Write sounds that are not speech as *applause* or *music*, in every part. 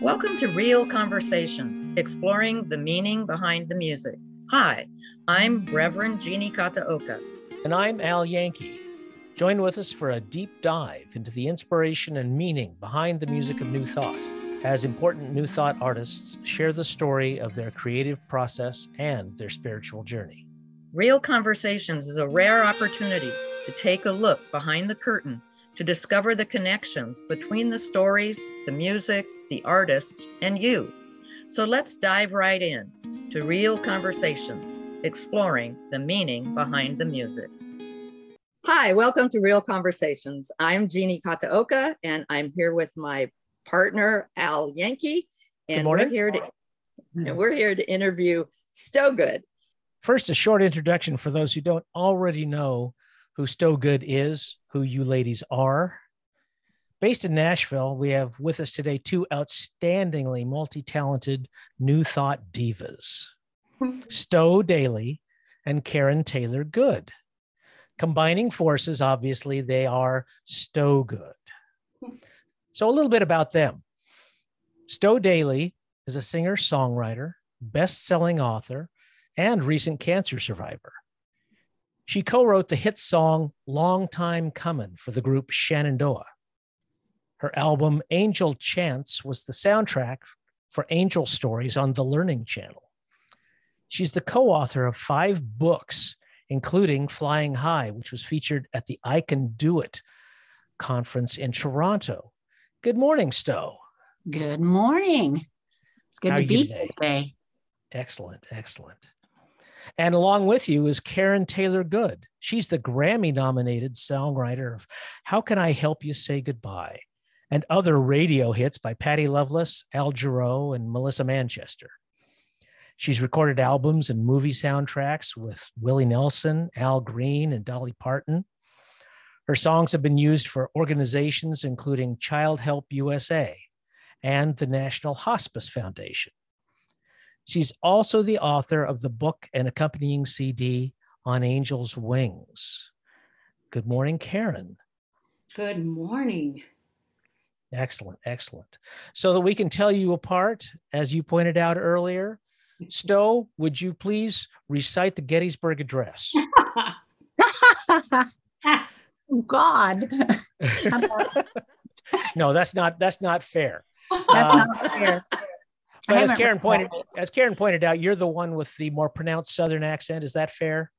Welcome to Real Conversations, exploring the meaning behind the music. Hi, I'm Reverend Jeannie Kataoka. And I'm Al Yankee. Join with us for a deep dive into the inspiration and meaning behind the music of New Thought, as important New Thought artists share the story of their creative process and their spiritual journey. Real Conversations is a rare opportunity to take a look behind the curtain to discover the connections between the stories, the music, the artists, and you. So let's dive right in to Real Conversations, exploring the meaning behind the music. Hi, welcome to Real Conversations. I'm Jeannie Kataoka, and I'm here with my partner, Al Yankee. And we're here to and we're here to interview Stowe Good. First, a short introduction for those who don't already know who Stowe Good is, who you ladies are. Based in Nashville, we have with us today two outstandingly multi talented New Thought divas *laughs* Stowe Daly and Karen Taylor Good. Combining forces, obviously, they are Stowe Good. So, a little bit about them. Stowe Daly is a singer songwriter, best selling author, and recent cancer survivor. She co wrote the hit song Long Time Comin' for the group Shenandoah. Her album Angel Chance was the soundtrack for Angel Stories on the Learning Channel. She's the co author of five books, including Flying High, which was featured at the I Can Do It conference in Toronto. Good morning, Stowe. Good morning. It's good How to be you here today? today. Excellent, excellent. And along with you is Karen Taylor Good. She's the Grammy nominated songwriter of How Can I Help You Say Goodbye and other radio hits by Patty Loveless, Al Jarreau, and Melissa Manchester. She's recorded albums and movie soundtracks with Willie Nelson, Al Green, and Dolly Parton. Her songs have been used for organizations including Childhelp USA and the National Hospice Foundation. She's also the author of the book and accompanying CD on Angel's Wings. Good morning, Karen. Good morning. Excellent, excellent. So that we can tell you apart, as you pointed out earlier, Stowe, would you please recite the Gettysburg Address? *laughs* Oh, God. *laughs* no, that's not that's not fair. That's Uh, not fair. But as Karen pointed that. as Karen pointed out, you're the one with the more pronounced Southern accent. Is that fair?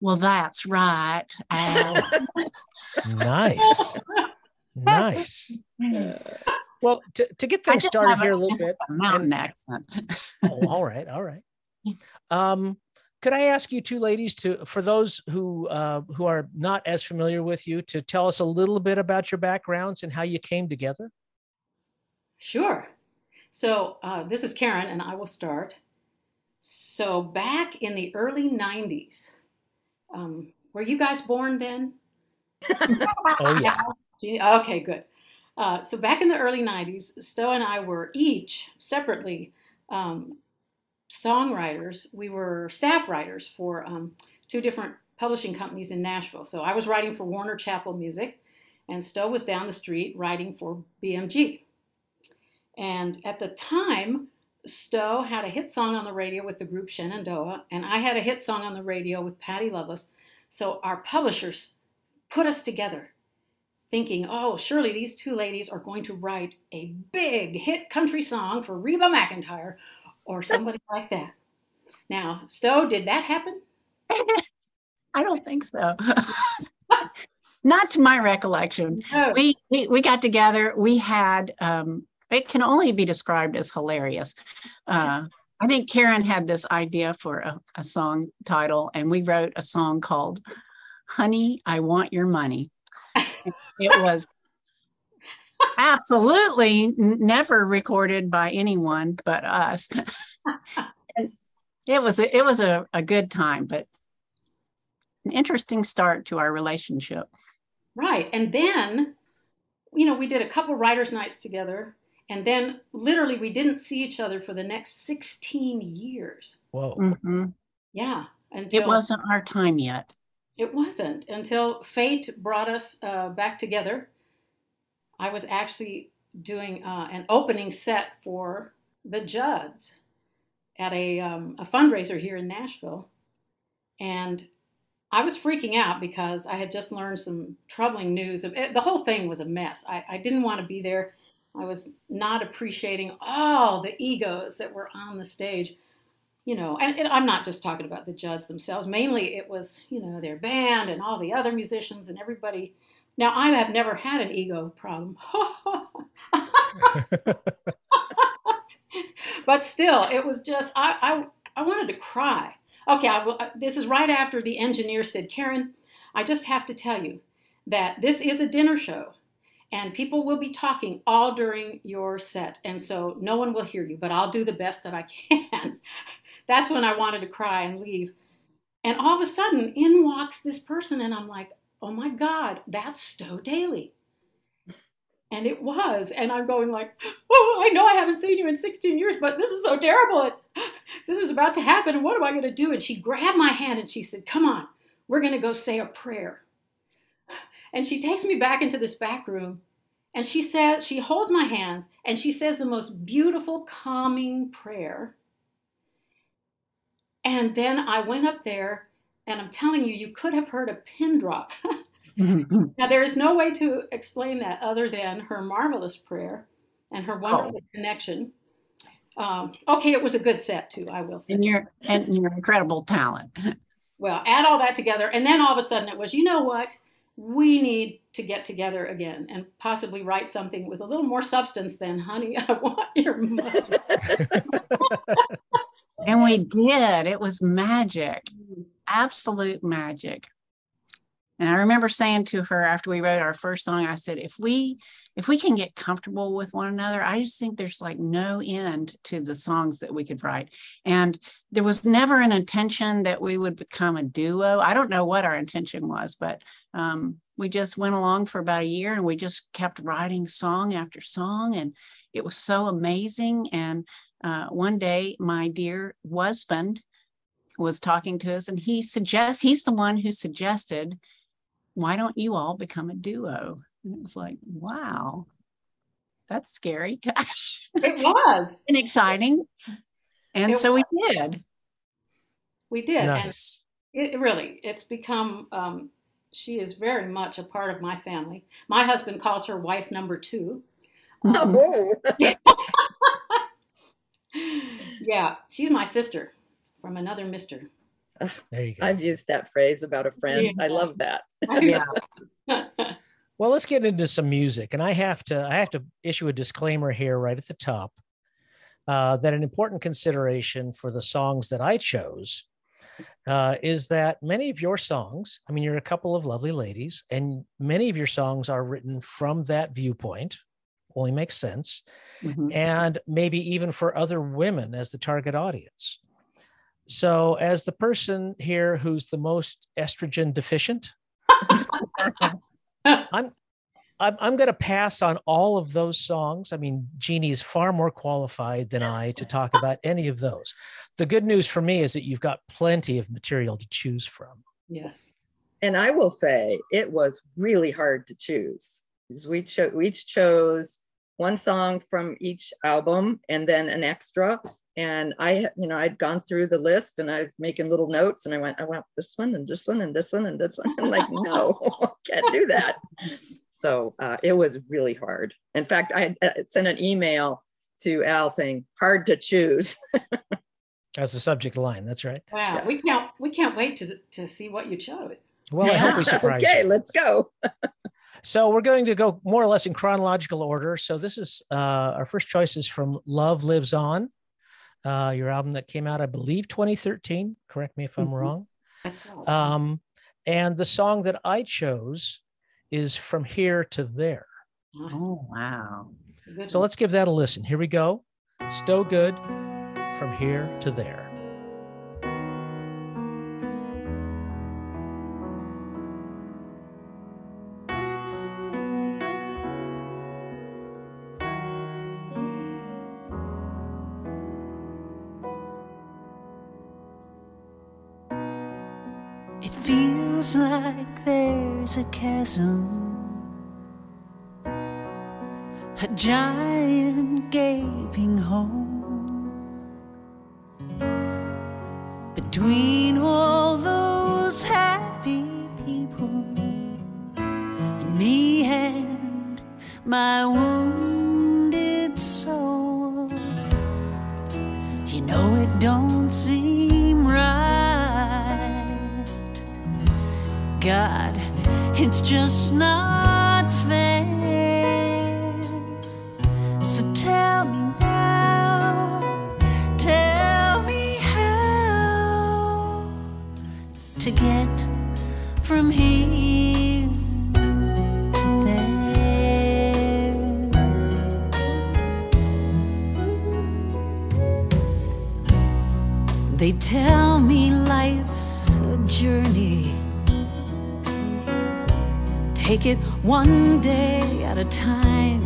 Well, that's right. Al. *laughs* Nice, nice. *laughs* Well, to, to get things started here a little bit, a mountain accent. Oh, all right, all right. *laughs* Um, could I ask you two ladies to, for those who uh, who are not as familiar with you, to tell us a little bit about your backgrounds and how you came together? Sure. So, uh, this is Karen, and I will start. So, back in the early 90s, um, were you guys born then? *laughs* Oh yeah, Gee, Okay, good. Uh, so, back in the early 90s, Stowe and I were each separately um, songwriters. We were staff writers for um, two different publishing companies in Nashville. So, I was writing for Warner Chappell Music, and Stowe was down the street writing for BMG. And at the time, Stowe had a hit song on the radio with the group Shenandoah, and I had a hit song on the radio with Patty Loveless. So our publishers put us together, thinking, oh, surely these two ladies are going to write a big hit country song for Reba McEntire or somebody *laughs* like that. Now, Stowe, did that happen? *laughs* I don't think so. *laughs* Not to my recollection. No. We, we we got together. We had um, it can only be described as hilarious. Uh, I think Karen had this idea for a, a song title, and we wrote a song called "Honey, I Want Your Money." It was absolutely never recorded by anyone but us. and it was a, it was a, a good time, but an interesting start to our relationship. Right. And then, you know, we did a couple writers' nights together. And then literally we didn't see each other for the next 16 years. whoa, Mhm. Yeah. Until It wasn't our time yet. It wasn't until fate brought us uh, back together. I was actually doing uh, an opening set for the Judds at a, um, a fundraiser here in Nashville. And I was freaking out because I had just learned some troubling news. The whole thing was a mess. I, I didn't want to be there. I was not appreciating all the egos that were on the stage. You know, and, and I'm not just talking about the Judds themselves. Mainly, it was you know their band and all the other musicians and everybody. Now, I have never had an ego problem. *laughs* but still, it was just I, I I wanted to cry. Okay, I uh, this is right after the engineer said, Karen, I just have to tell you that this is a dinner show and people will be talking all during your set. And so no one will hear you, but I'll do the best that I can. *laughs* That's when I wanted to cry and leave. And all of a sudden, in walks this person, and I'm like, oh my God, that's Stowe Daly. And it was. And I'm going like, oh, I know I haven't seen you in 16 years, but this is so terrible. This is about to happen. And what am I going to do? And she grabbed my hand and she said, come on, we're going to go say a prayer. And she takes me back into this back room and she says, she holds my hand and she says the most beautiful, calming prayer. And then I went up there and I'm telling you, you could have heard a pin drop. *laughs* Now, there is no way to explain that other than her marvelous prayer and her wonderful oh. connection. Um, okay, it was a good set too, I will say. And your and your incredible talent. Well, add all that together, and then all of a sudden it was, you know what? We need to get together again and possibly write something with a little more substance than "Honey, *laughs* I want your money." *laughs* and we did. It was magic, absolute magic. And I remember saying to her after we wrote our first song, I said, if we if we can get comfortable with one another, I just think there's like no end to the songs that we could write. And there was never an intention that we would become a duo. I don't know what our intention was, but um, we just went along for about a year and we just kept writing song after song. And it was so amazing. And uh, one day, my dear husband was talking to us and he suggests he's the one who suggested why don't you all become a duo? And it was like, wow, that's scary. *laughs* it was. and exciting. And it so was. we did. We did. Nice. And it really, it's become, um, she is very much a part of my family. My husband calls her wife number two. *laughs* Oh. *laughs* yeah, she's my sister from another mister. There you go. I've used that phrase about a friend. Yeah. I love that. *laughs* yeah. *laughs* well, let's get into some music, and I have to I have to issue a disclaimer here right at the top uh, that an important consideration for the songs that I chose uh, is that many of your songs, I mean, you're a couple of lovely ladies, and many of your songs are written from that viewpoint. Only makes sense. Mm-hmm. And maybe even for other women as the target audience. So, as the person here who's the most estrogen deficient, *laughs* I'm I'm, I'm going to pass on all of those songs. I mean, Jeannie's far more qualified than I to talk about any of those. The good news for me is that you've got plenty of material to choose from. Yes. And I will say it was really hard to choose. We, cho- we each chose one song from each album and then an extra and I, you know, I'd gone through the list and I was making little notes and I went, I want this one and this one and this one and this one. I'm like, no, *laughs* *laughs* can't do that. So uh, it was really hard. In fact, I uh, sent an email to Al saying, hard to choose. *laughs* As a subject line, that's right. Wow, yeah. we can't we can't wait to to see what you chose. Well, I hope we surprise okay, you. let's go. So we're going to go more or less in chronological order. So this is uh, our first choice is from Love Lives On uh, your album that came out, I believe, 2013. Correct me if I'm mm-hmm. wrong. Um, and the song that I chose is From Here to There. Oh, wow. So let's give that a listen. Here we go. Stowe Good, From Here to There. A chasm a giant gaping hole between all those happy people and me and my wounded soul. You know it don't seem right. God, it's just not fair. So tell me now, tell me how to get from here to there. They tell me Take it one day at a time.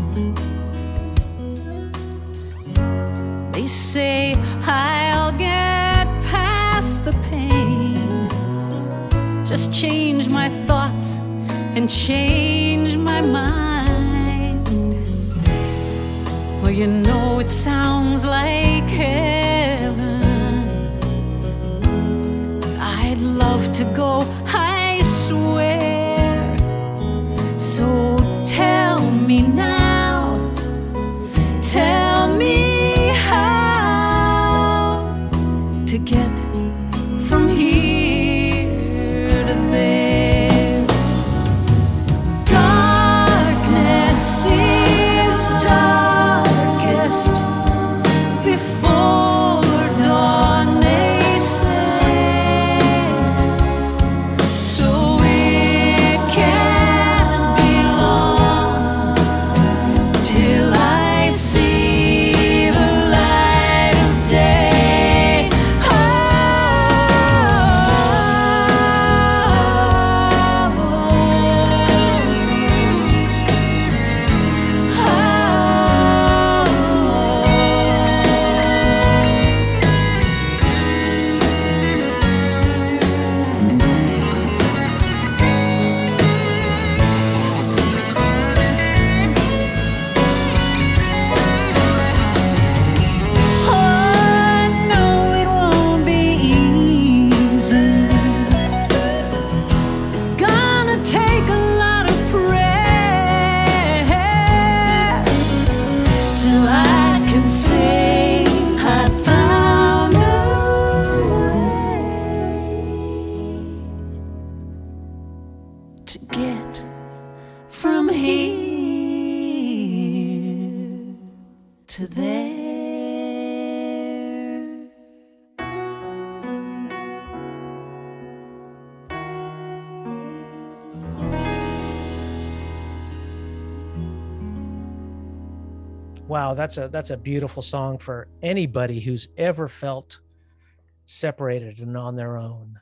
They say I'll get past the pain. Just change my thoughts and change my mind. Well, you know it sounds like heaven. I'd love to go, that's a that's a beautiful song for anybody who's ever felt separated and on their own.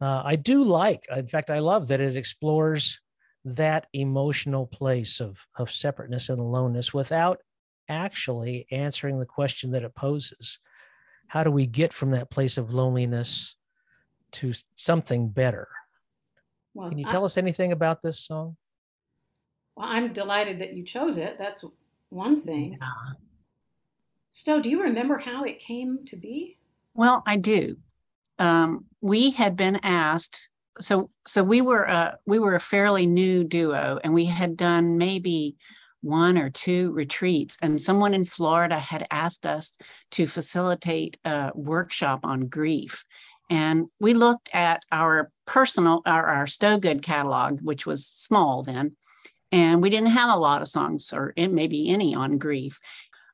Uh, I do like, in fact, I love that it explores that emotional place of of separateness and aloneness without actually answering the question that it poses. How do we get from that place of loneliness to something better? Well, Can you I- tell us anything about this song? Well, I'm delighted that you chose it. That's one thing. Stowe, do you remember how it came to be? Well, I do. Um, we had been asked, so so we were a we were a fairly new duo, and we had done maybe one or two retreats, and someone in Florida had asked us to facilitate a workshop on grief. And we looked at our personal, our, our Stowe Good catalog, which was small then, and we didn't have a lot of songs or maybe any on grief.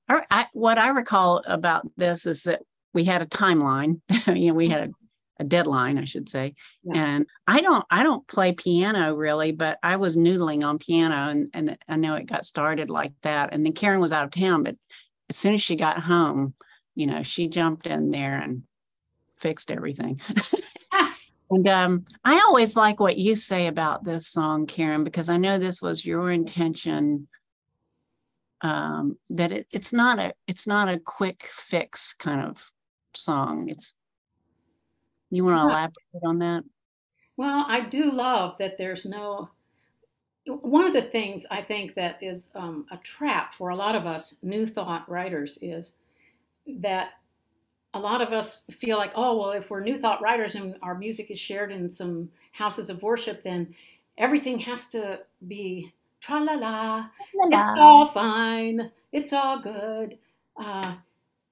Our, I, what I recall about this is that we had a timeline. *laughs* you know, we had a, a deadline, I should say. Yeah. And I don't, I don't play piano really, but I was noodling on piano, and and I know it got started like that. And then Karen was out of town, but as soon as she got home, you know, she jumped in there and fixed everything. *laughs* And um, I always like what you say about this song, Karen, because I know this was your intention. Um, that it, it's not a it's not a quick fix kind of song. It's you want to elaborate on that? Well, I do love that there's no, one of the things I think that is um, a trap for a lot of us new thought writers is that a lot of us feel like, oh, well, if we're new thought writers and our music is shared in some houses of worship, then everything has to be tra la la, it's all fine, it's all good. Uh,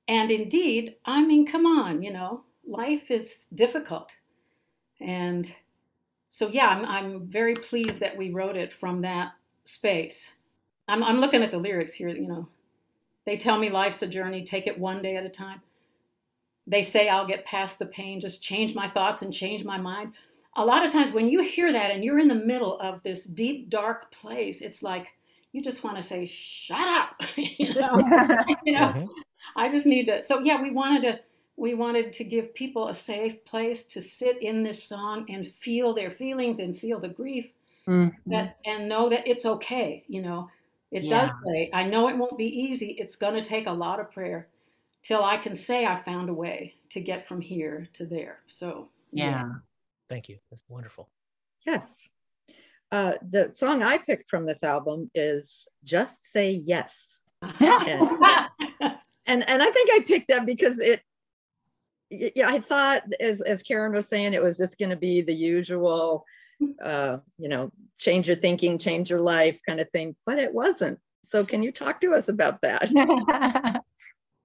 and indeed, I mean, come on, you know, life is difficult. And so, yeah, I'm, I'm very pleased that we wrote it from that space. I'm, I'm looking at the lyrics here, you know. They tell me life's a journey, take it one day at a time. They say I'll get past the pain, just change my thoughts and change my mind. A lot of times when you hear that and you're in the middle of this deep, dark place, it's like you just want to say, shut up. *laughs* you know, *laughs* you know? Mhm. I just need to. So yeah, we wanted to we wanted to give people a safe place to sit in this song and feel their feelings and feel the grief Mhm. that and know that it's okay. You know, it does Yeah. say, I know it won't be easy. It's going to take a lot of prayer till I can say I found a way to get from here to there. So Yeah. Thank you. That's wonderful. Yes. Uh, the song I picked from this album is Just Say Yes. *laughs* And and I think I picked that because it yeah, I thought as as Karen was saying, it was just gonna be the usual uh, you know, change your thinking, change your life kind of thing, but it wasn't. So can you talk to us about that? *laughs*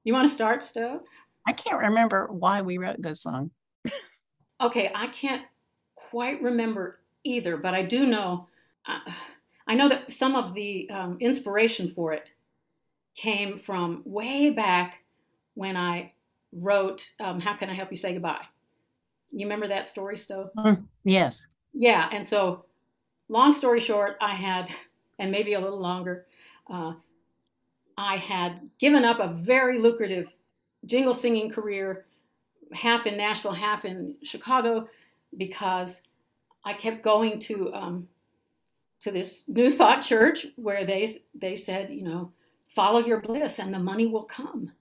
you want to start, Stowe? I can't remember why we wrote this song. Okay, I can't quite remember either, but I do know. Uh, I know that some of the um, inspiration for it came from way back when I wrote um, "How Can I Help You Say Goodbye." You remember that story, Stowe? Yes. Yeah, and so long story short, I had, and maybe a little longer, uh, I had given up a very lucrative jingle singing career, half in Nashville, half in Chicago, because I kept going to um, to this New Thought church where they they said, you know, follow your bliss and the money will come,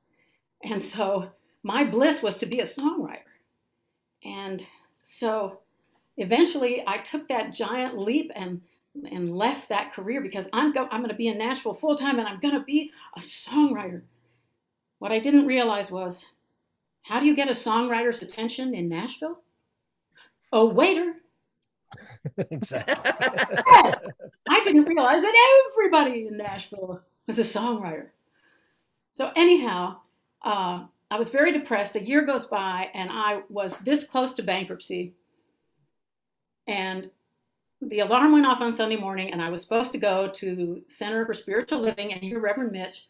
and so my bliss was to be a songwriter, and so eventually I took that giant leap and and left that career because I'm go, I'm going to be in Nashville full time and I'm going to be a songwriter. What I didn't realize was how do you get a songwriter's attention in Nashville? A waiter. *laughs* exactly. Yes. I didn't realize that everybody in Nashville was a songwriter. So anyhow, uh, I was very depressed. A year goes by, and I was this close to bankruptcy. And the alarm went off on Sunday morning, and I was supposed to go to Center for Spiritual Living and hear Reverend Mitch,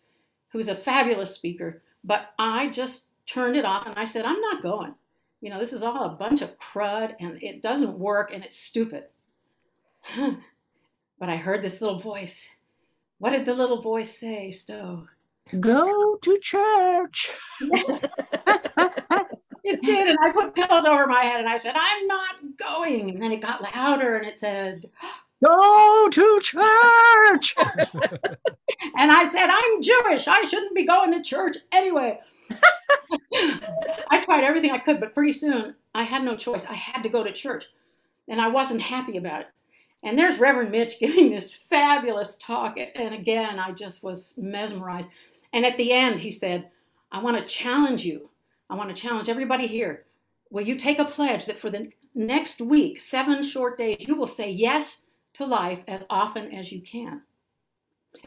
who's a fabulous speaker. But I just turned it off, and I said, "I'm not going. You know, this is all a bunch of crud, and it doesn't work, and it's stupid." *sighs* but I heard this little voice. What did the little voice say, Stowe? Go to church. *laughs* It did, and I put pillows over my head and I said, I'm not going. And then it got louder and it said, Go to church. *laughs* and I said, I'm Jewish. I shouldn't be going to church anyway. *laughs* I tried everything I could, but pretty soon I had no choice. I had to go to church, and I wasn't happy about it. And there's Reverend Mitch *laughs* giving this fabulous talk. And again, I just was mesmerized. And at the end, he said, I want to challenge you. I want to challenge everybody here. Will you take a pledge that for the next week, seven short days, you will say yes to life as often as you can?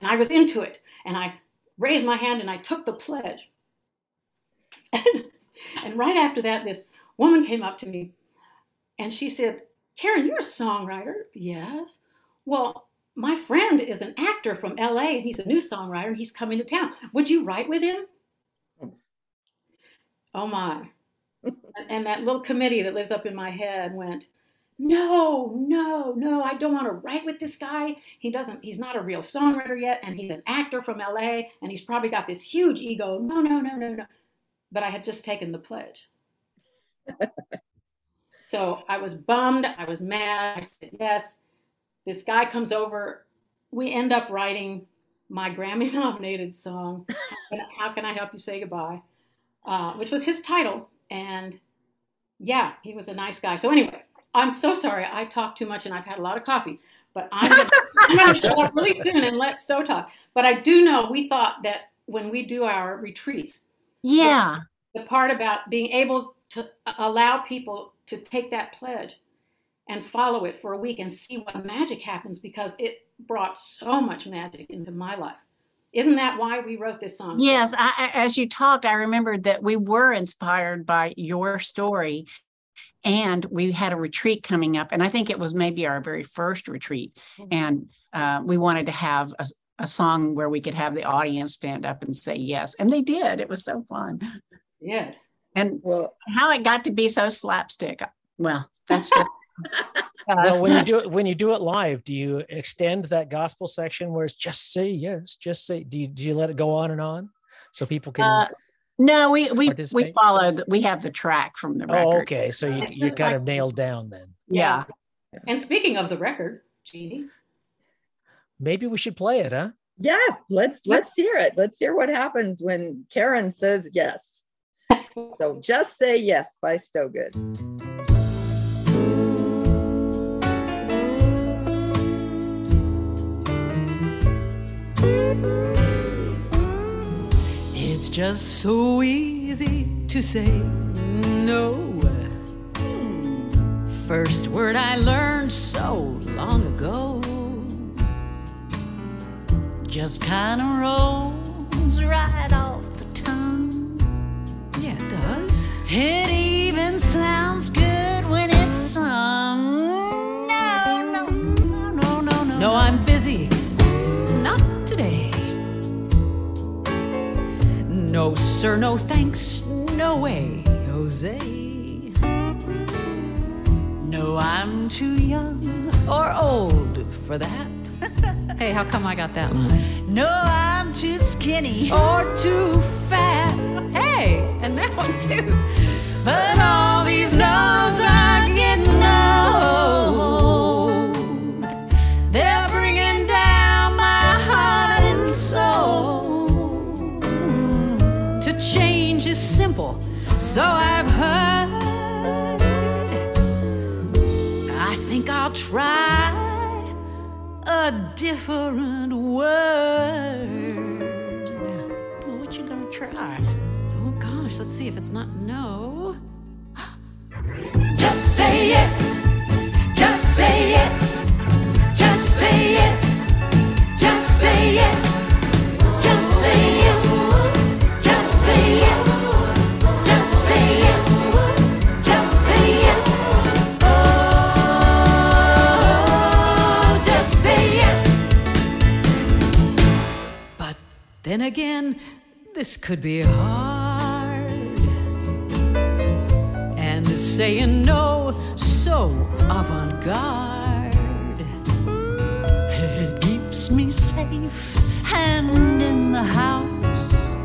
And I was into it. And I raised my hand and I took the pledge. *laughs* and right after that, this woman came up to me and she said, Karen, you're a songwriter. Yes. Well, my friend is an actor from LA and he's a new songwriter and he's coming to town. Would you write with him? Oh my. and that little committee that lives up in my head went, no, no, no, I don't want to write with this guy. He doesn't, he's not a real songwriter yet, and he's an actor from LA, and he's probably got this huge ego. No, no, no, no, no. But I had just taken the pledge. *laughs* so I was bummed. I was mad. I said, yes. This guy comes over. We end up writing my Grammy nominated song, How Can I- How Can I Help You Say Goodbye, uh, which was his title. And yeah, he was a nice guy. So, anyway, I'm so sorry. I talked too much and I've had a lot of coffee. But I'm gonna, I'm shut up really soon and let Stowe talk. But I do know we thought that when we do our retreats, Yeah. the part about being able to allow people to take that pledge and follow it for a week and see what magic happens because it brought so much magic into my life. Isn't that why we wrote this song? Yes, I, I- as you talked, I remembered that we were inspired by your story, and we had a retreat coming up, and I think it was maybe our very first retreat, and uh, we wanted to have a, a song where we could have the audience stand up and say yes, and they did. It was so fun, Yeah. and Well, how it got to be so slapstick. Well, that's *laughs* just. Well, when you do it, when you do it live, do you extend that gospel section where it's just say yes, just say? Do you do you let it go on and on so people can? Uh, no, we we we follow. The, we have the track from the record. oh, okay. So you you're kind of nailed down then. Yeah. And speaking of the record, Jeannie, Maybe we should play it, huh? yeah, let's let's hear it. Let's hear what happens when Karen says yes. *laughs* So just say yes by Stowe Good. Just so easy to say no. First word I learned so long ago. Just kind of rolls right off the tongue. yeah, it does. It even sounds good No, sir, no thanks. No way, Jose. No, I'm too young or old for that. *laughs* Hey, how come I got that line? No, I'm too skinny or too fat. Hey, and that one too. But all these no's are getting so I've heard. I think I'll try a different word. Well, what you gonna try? Oh gosh, let's see if it's not no. *gasps* Just say yes. Just say yes. Just say yes. Just say yes. Just say yes. Then again, this could be hard. And saying no so avant garde. It keeps me safe and in the house.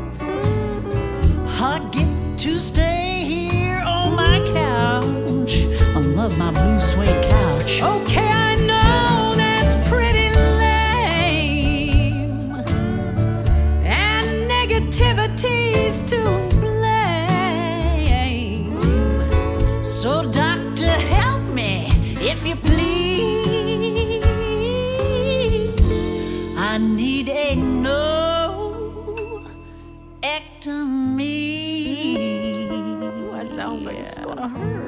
I get to stay here on my couch. I love my blue suede couch. Okay, negativity's to blame. So, doctor, help me if you please. I need a no ectomy. That sounds like it's gonna hurt.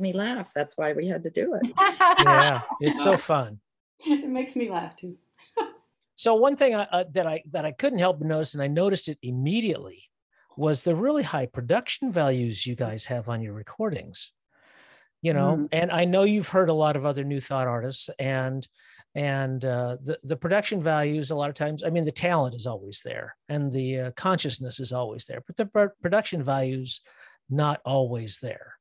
Made me laugh. That's why we had to do it. Yeah, it's so *laughs* fun. it makes me laugh too. *laughs* So one thing I, uh, that I that I couldn't help but notice, and I noticed it immediately, was the really high production values you guys have on your recordings. You know, Mm. and I know you've heard a lot of other new thought artists, and and uh, the the production values a lot of times. I mean, the talent is always there, and the uh, consciousness is always there, but the pro- production values not always there.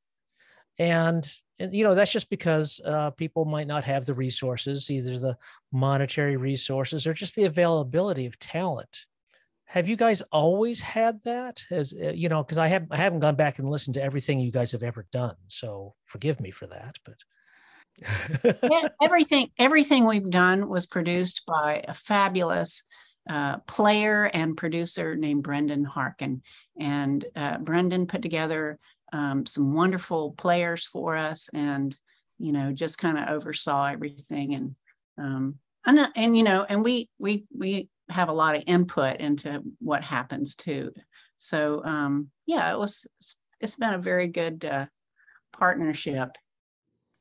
And, and you know that's just because uh, people might not have the resources, either the monetary resources or just the availability of talent. Have you guys always had that? As uh, you know, because I have I haven't gone back and listened to everything you guys have ever done, so forgive me for that. But *laughs* everything everything we've done was produced by a fabulous uh, player and producer named Brendan Harkin, and uh, Brendan put together um, some wonderful players for us, and you know just kind of oversaw everything, and um, and, uh, and you know, and we we we have a lot of input into what happens too. So um, yeah, it was it's- it's been a very good uh, partnership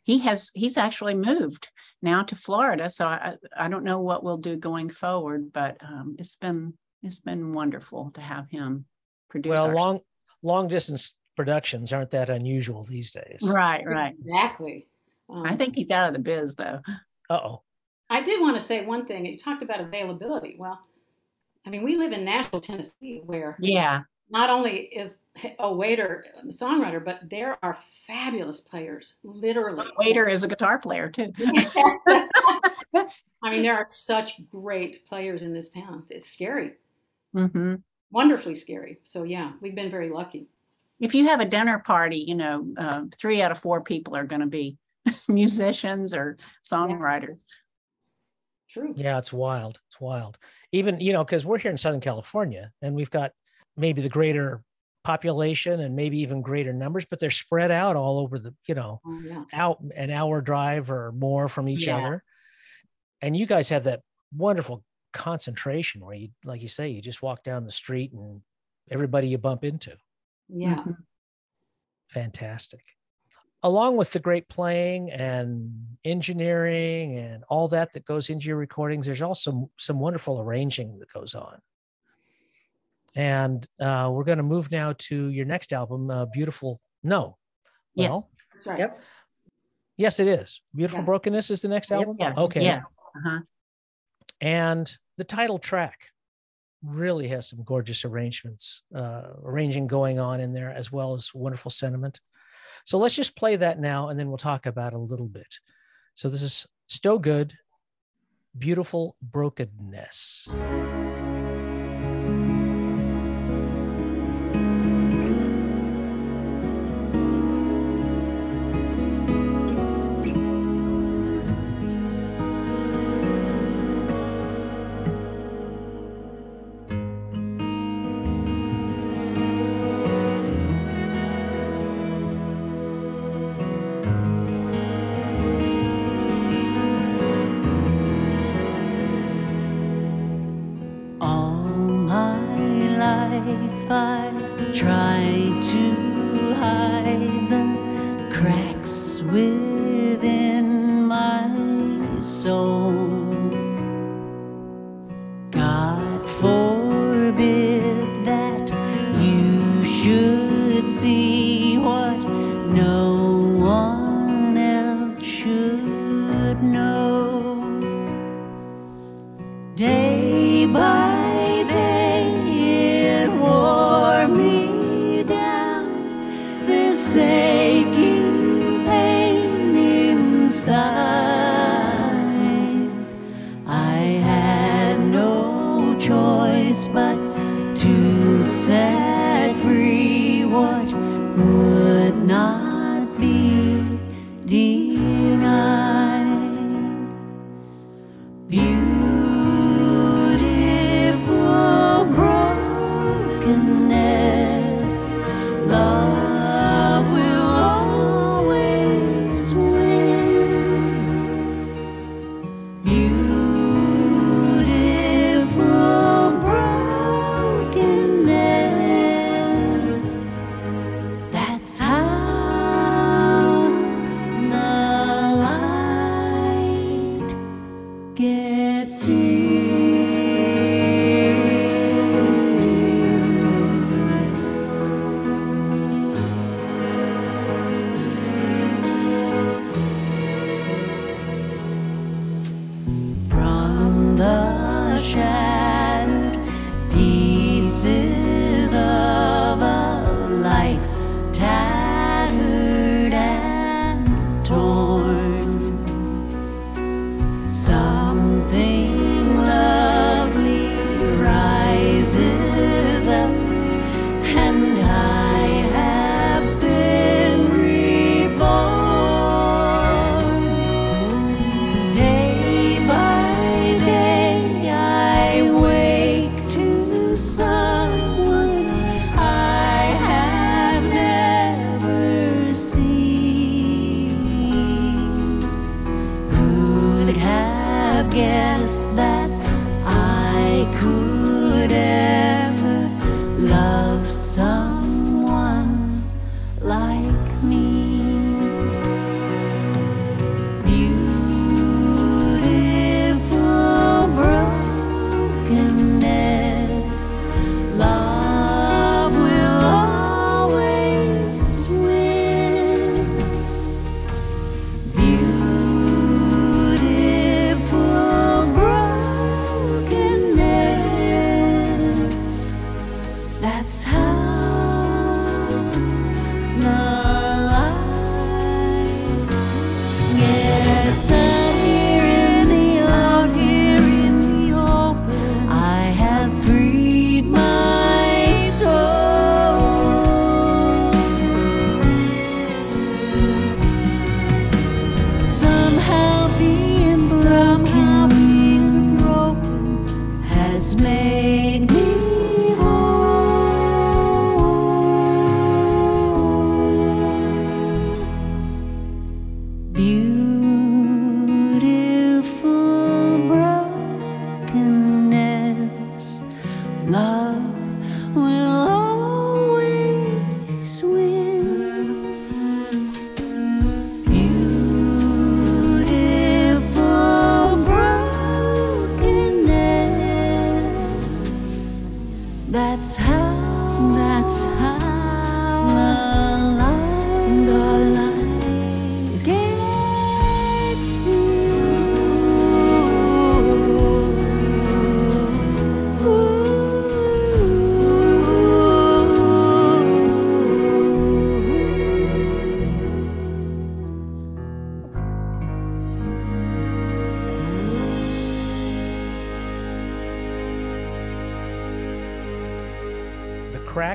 he has he's actually moved now to Florida. So I I don't know what we'll do going forward, but um, it's been it's been wonderful to have him produce. well, our- long long distance productions aren't that unusual these days. right, right. Exactly. Um, I think he's out of the biz though. Uh oh. I did want to say one thing. You talked about availability. Well, I mean, we live in Nashville, Tennessee, where Yeah, not only is a waiter the songwriter, but there are fabulous players, literally. waiter is a guitar player too. *laughs* *laughs* I mean, there are such great players in this town. It's scary, hmm wonderfully scary. So yeah, we've been very lucky. If you have a dinner party, you know, uh, three out of four people are going to be *laughs* musicians or songwriters. True. Yeah, it's wild. It's wild. Even, you know, because we're here in Southern California and we've got maybe the greater population and maybe even greater numbers, but they're spread out all over the, you know, Oh, yeah. out an hour drive or more from each Yeah. other. And you guys have that wonderful concentration where you, like you say, you just walk down the street and everybody you bump into. Yeah. Mhm. Fantastic. Along with the great playing and engineering and all that that goes into your recordings, there's also some wonderful arranging that goes on. And uh, we're going to move now to your next album, uh, Beautiful. No. Yeah. Well, That's right. Yep. yes, it is. Beautiful Yeah. Brokenness is the next Yep. album. Yeah. Okay. Yeah. Uh-huh. And the title track really has some gorgeous arrangements, uh, arranging going on in there, as well as wonderful sentiment. So let's just play that now, and then we'll talk about a little bit. So this is Stowe Good, Beautiful Brokenness.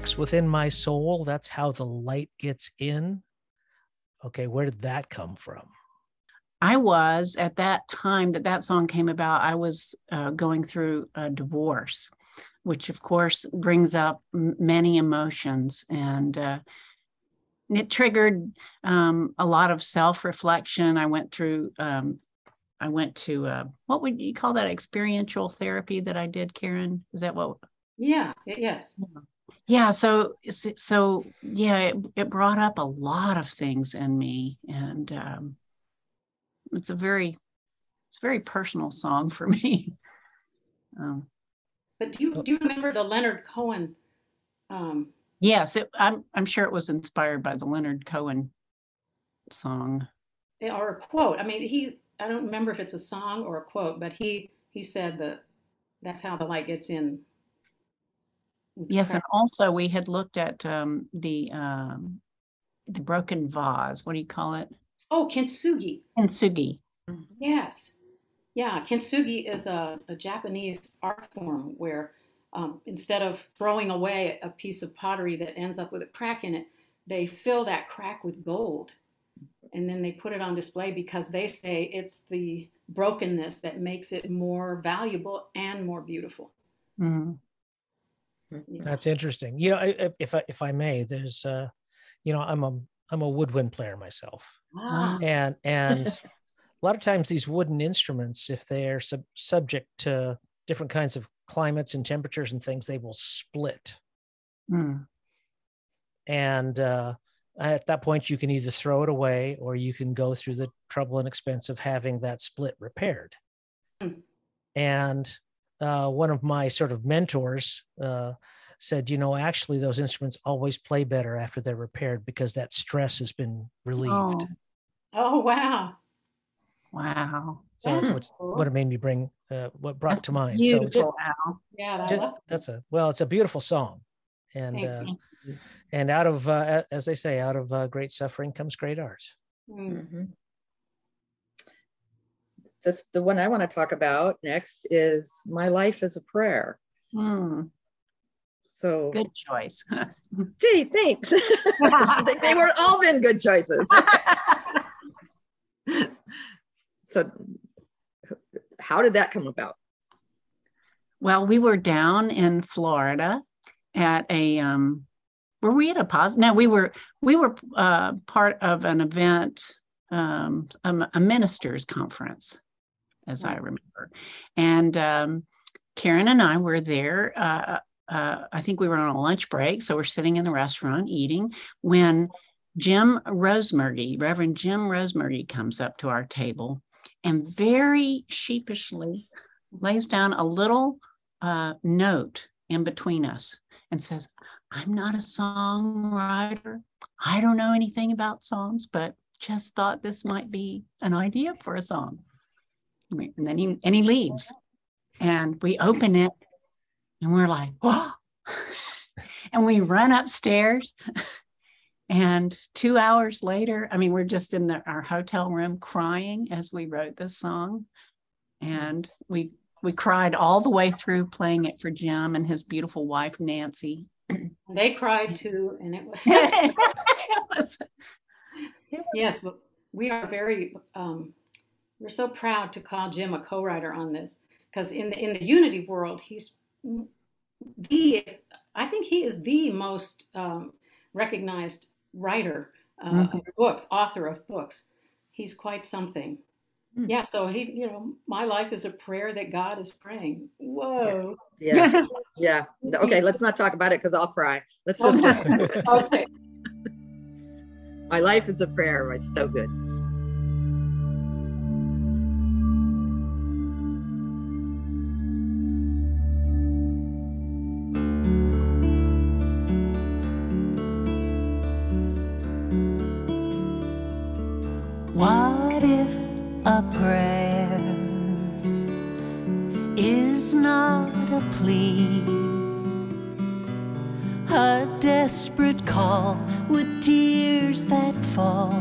The cracks within my soul, that's how the light gets in. Okay, where did that come from? I was at that time that that song came about, I was uh, going through a divorce, which of course brings up m- many emotions. And uh, it triggered um, a lot of self reflection. I went through, um, I went to, uh, what would you call that experiential therapy that I did, Karen? Is that what? Yeah, yes. yeah so so yeah it, it brought up a lot of things in me and um it's a very it's a very personal song for *laughs* me um But do you do you remember the Leonard Cohen? Um, yes it, i'm i'm sure it was inspired by the leonard cohen song or a quote. I mean, he I don't remember if it's a song or a quote, but he he said that that's how the light gets in. Yes and also we had looked at um the um the broken vase what do you call it Oh, kintsugi. kintsugi Yes. Yeah, kintsugi is a, a Japanese art form where um, instead of throwing away a piece of pottery that ends up with a crack in it, they fill that crack with gold. And then they put it on display because they say it's the brokenness that makes it more valuable and more beautiful. Mhm. Yeah. That's interesting. You know, I- I- if I if I may, there's uh, you know, I'm a I'm a woodwind player myself, Ah, and and *laughs* a lot of times these wooden instruments, if they're sub- subject to different kinds of climates and temperatures and things, they will split. Mm. And uh, at that point, you can either throw it away or you can go through the trouble and expense of having that split repaired. Mm. And uh, one of my sort of mentors uh, said, you know, actually, those instruments always play better after they're repaired because that stress has been relieved. Oh, Oh, wow. wow. So that's Yeah. what, Cool. what it made me bring, uh, what brought That's to mind. So ju- Beautiful, Al. Yeah, I ju- that's a, well, it's a beautiful song. And, uh, and out of, uh, as they say, out of uh, great suffering comes great art. Mm. This, the one I want to talk about next is My Life is a Prayer. Hmm, So, good choice. *laughs* gee, thanks. *laughs* they, were all been good choices. *laughs* so, how did that come about? Well, we were down in Florida at a um were we at a pos no we were we were uh part of an event um a, a ministers conference as I remember and um Karen and I were there uh uh, I think we were on a lunch break, so we're sitting in the restaurant eating when Jim Rosemergy, Reverend Jim Rosemergy, comes up to our table and very sheepishly lays down a little uh, note in between us and says, I'm not a songwriter. I don't know anything about songs, but just thought this might be an idea for a song. And then he and he leaves. And we open it and we're like, *gasps* oh, *laughs* and we run upstairs. *laughs* And two hours later, I mean, we're just in the, our hotel room crying as we wrote this song. And we we cried all the way through playing it for Jim and his beautiful wife Nancy. *clears throat* They cried too, and it was It was- *laughs* it was- yes, but we are very um, we're so proud to call Jim a co-writer on this because in the in the Unity world, he's the I think he is the most um, recognized writer uh, of books, author of books. He's quite something. Hmm. Yeah, so he, you know, my life is a prayer that God is praying. Whoa. Yeah, *laughs* yeah. Okay, let's not talk about it because I'll cry. Let's just. *laughs* Okay. My life is a prayer. It's so good. A prayer is not a plea? A desperate call with tears that fall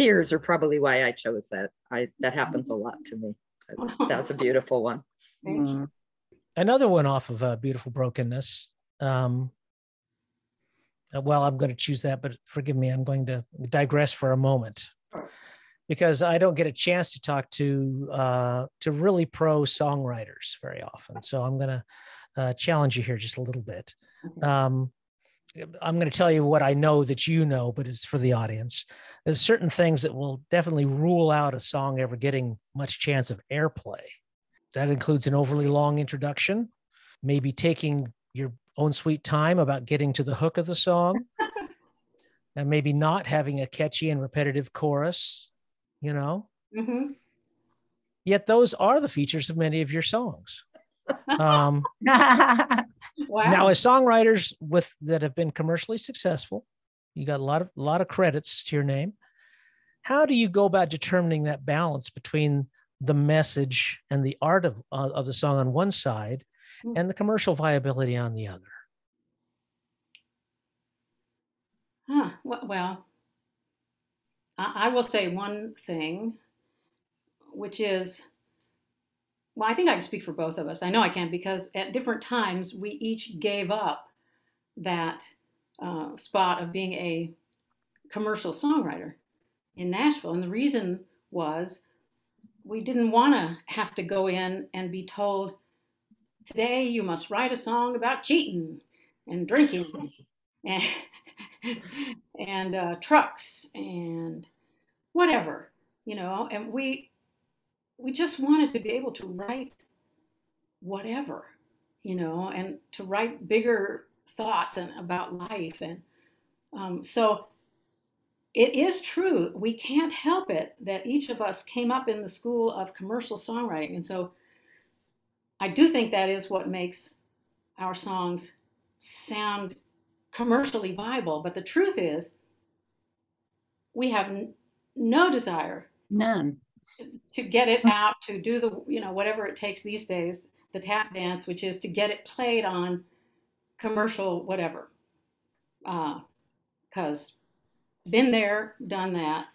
tears are probably why I chose that. I that happens a lot to me. But That's a beautiful one. Thank you. Mm. Another one off of uh, Beautiful Brokenness. Um, uh, well, I'm going to choose that, but forgive me, I'm going to digress for a moment because I don't get a chance to talk to uh, to really pro songwriters very often. So I'm going to uh, challenge you here just a little bit. Okay. Um, I'm going to tell you what I know that you know, but it's for the audience. There's certain things that will definitely rule out a song ever getting much chance of airplay. That includes an overly long introduction, maybe taking your own sweet time about getting to the hook of the song, *laughs* and maybe not having a catchy and repetitive chorus, you know. Mhm. Yet those are the features of many of your songs. Um, *laughs* Wow. Now, as songwriters with that have been commercially successful, you got a lot of lot of credits to your name. How do you go about determining that balance between the message and the art of uh, of the song on one side, Hmm. and the commercial viability on the other? Huh. Well, I will say one thing, which is, well, I think I can speak for both of us. I know I can because at different times we each gave up that uh, spot of being a commercial songwriter in Nashville. And the reason was we didn't want to have to go in and be told, today you must write a song about cheating and drinking *laughs* and, and uh, trucks and whatever, you know. And we we just wanted to be able to write whatever, you know, and to write bigger thoughts and about life. And um, so it is true. We can't help it that each of us came up in the school of commercial songwriting. And so I do think that is what makes our songs sound commercially viable. But the truth is, we have n- no desire None. To get it out to do the you know whatever it takes these days the tap dance which is to get it played on commercial whatever uh, because been there done that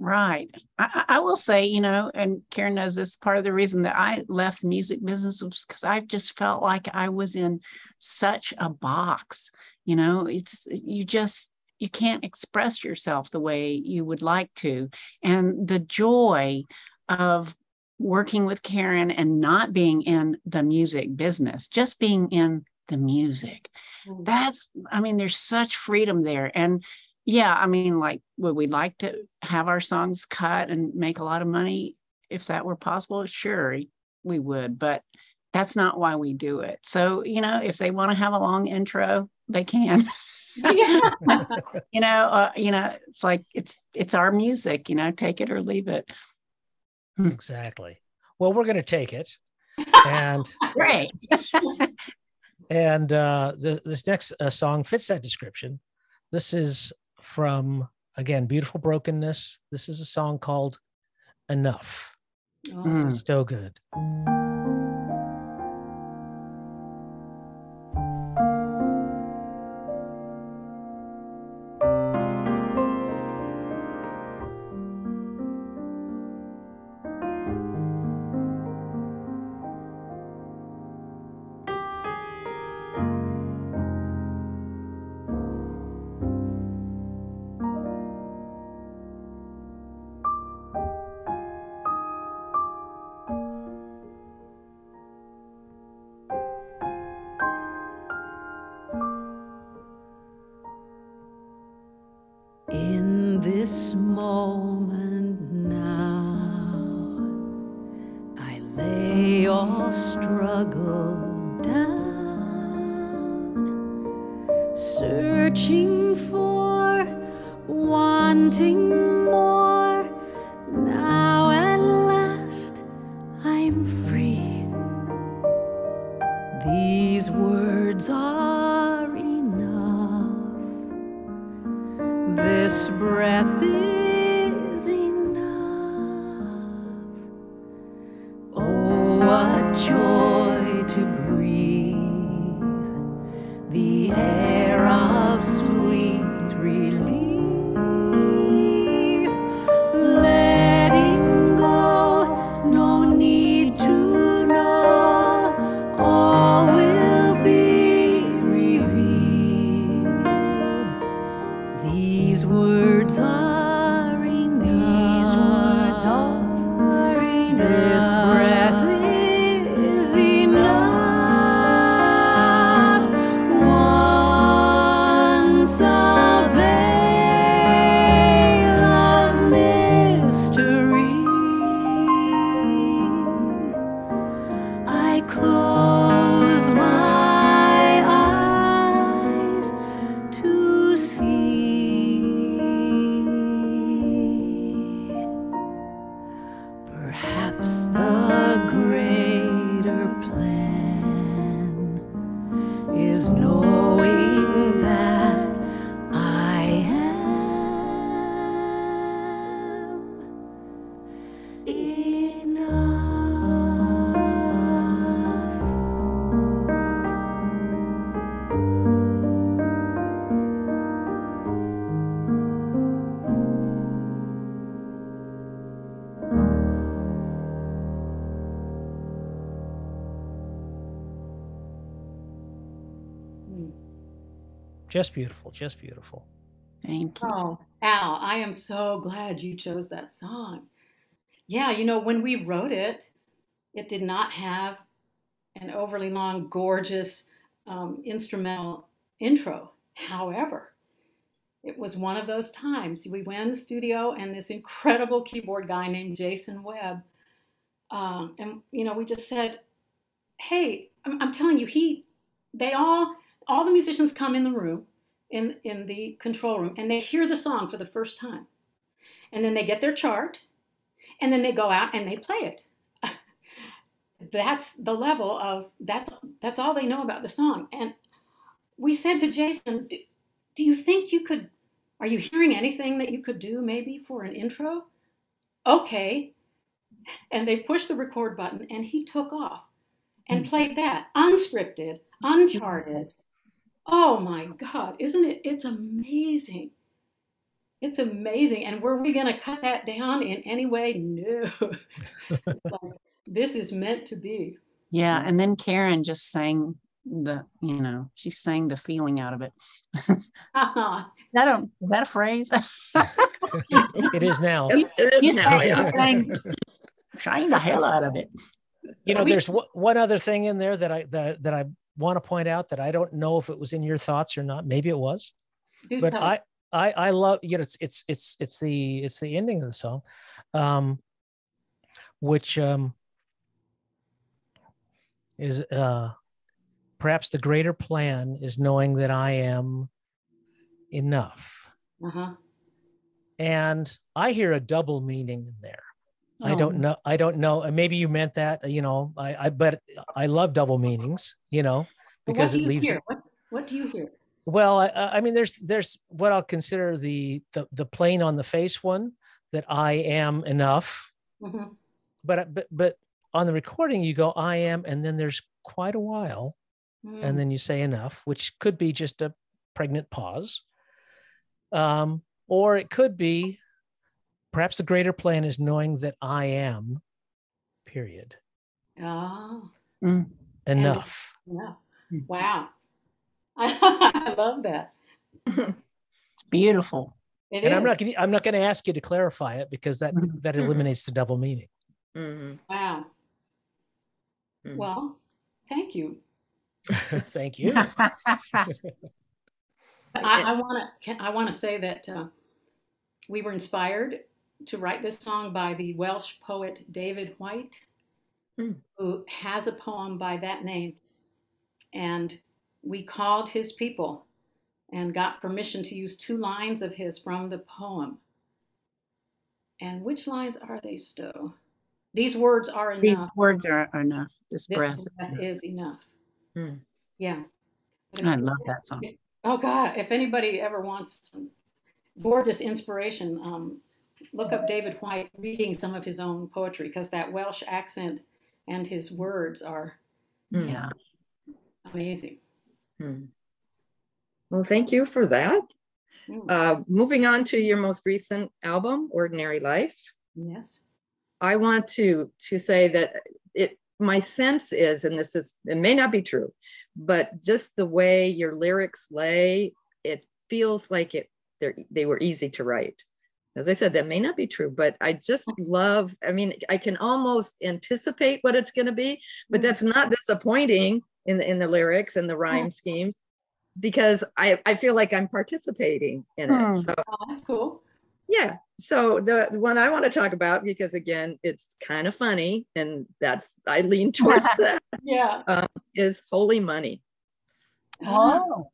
Right. I I will say, you know, and Karen knows this part of the reason that I left the music business was because I just felt like I was in such a box. You know, it's you just you can't express yourself the way you would like to. And the joy of working with Karen and not being in the music business, just being in the music. Mm. That's, I mean, there's such freedom there. And yeah, I mean, like, would we like to have our songs cut and make a lot of money if that were possible? Sure, we would, but that's not why we do it. So, you know, if they want to have a long intro, they can. *laughs* Yeah. *laughs* you know, uh, you know, it's like it's it's our music, you know, take it or leave it. Exactly. Well, we're going to take it. And *laughs* Great. and uh, the, this next uh, song fits that description. This is from again, beautiful brokenness. This is a song called "Enough." Oh, Mm. So good. Just beautiful. Just beautiful. Thank you. Oh, Al, I am so glad you chose that song. Yeah, you know, when we wrote it, it did not have an overly long, gorgeous um, instrumental intro. However, it was one of those times we went in the studio and this incredible keyboard guy named Jason Webb, um, and you know, we just said, "Hey, I'm, I'm telling you, he, they all, all the musicians come in the room, in in the control room, and they hear the song for the first time, and then they get their chart, and then they go out and they play it." *laughs* that's the level of that's that's all they know about the song. And we said to jason do, do you think you could are you hearing anything that you could do maybe for an intro? Okay. And they pushed the record button and he took off and hmm. played that unscripted uncharted oh my god isn't it it's amazing It's amazing. And were we going to cut that down in any way? No. *laughs* like, this is meant to be. Yeah, mm-hmm. and then Karen just sang the, you know, she sang the feeling out of it. *laughs* that a is that a phrase? *laughs* it is now. Yes, it is You now, yeah. you sang- sang the hell out of it. You know, We- there's one one other thing in there that I that, that I want to point out that I don't know if it was in your thoughts or not. Maybe it was, Do but tell. I I I love you know it's it's it's it's the it's the ending of the song, um, which um is uh perhaps the greater plan is knowing that I am enough, uh-huh. and I hear a double meaning in there. I Oh. don't know. I don't know. Maybe you meant that, you know, I, I, but I love double meanings, you know, because do it leaves it. What, what do you hear? Well, I, I mean, there's, there's what I'll consider the, the, the plain on the face one that I am enough, Mhm. but, but, but on the recording, you go, I am, and then there's quite a while, Mm. and then you say enough, which could be just a pregnant pause. Um, or it could be perhaps the greater plan is knowing that I am, period, Oh, Mm. enough. yeah. Mm. Wow. *laughs* I love that. It's beautiful. It and I'm not gonna, I'm not going to ask you to clarify it because that Mhm. that eliminates the double meaning. Mhm. Wow. Mm. Well, thank you. *laughs* Thank you. *laughs* I, I want to. I want to say that uh, we were inspired to write this song by the Welsh poet David Whyte, Hmm. who has a poem by that name, and we called his people and got permission to use two lines of his from the poem. And which lines are they, Stowe? These words are enough. These words are, are enough. This This breath. breath is enough. Hmm. Yeah. I love that song. Oh God! If anybody ever wants some gorgeous inspiration, um, look up David Whyte reading some of his own poetry because that Welsh accent and his words are Mm. Yeah. amazing. Hmm. Well, thank you for that. Mm, Uh, moving on to your most recent album, Ordinary Life. yes. I want to to say that it my sense is, and this is it may not be true, but just the way your lyrics lay, it feels like it they they were easy to write. As I said, that may not be true, but I just *laughs* love. I mean, I can almost anticipate what it's going to be, but that's not disappointing in the in the lyrics and the rhyme schemes, because I I feel like I'm participating in it. Hmm. So Oh, that's cool. yeah. So the, the one I want to talk about, because again, it's kind of funny, and that's I lean towards *laughs* that, Yeah. is holy money. Oh.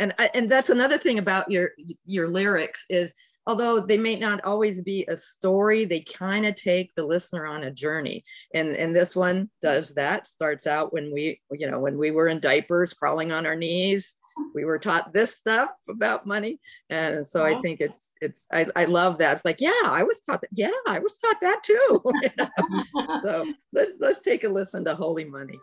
And I, and that's another thing about your your lyrics is although they may not always be a story, they kind of take the listener on a journey. And and this one does that. Starts out when we you know when we were in diapers, crawling on our knees. We were taught this stuff about money, and so I think it's it's I, I love that. It's like yeah, I was taught that. Yeah, I was taught that too. You *laughs* know? so let's let's take a listen to Holy Money.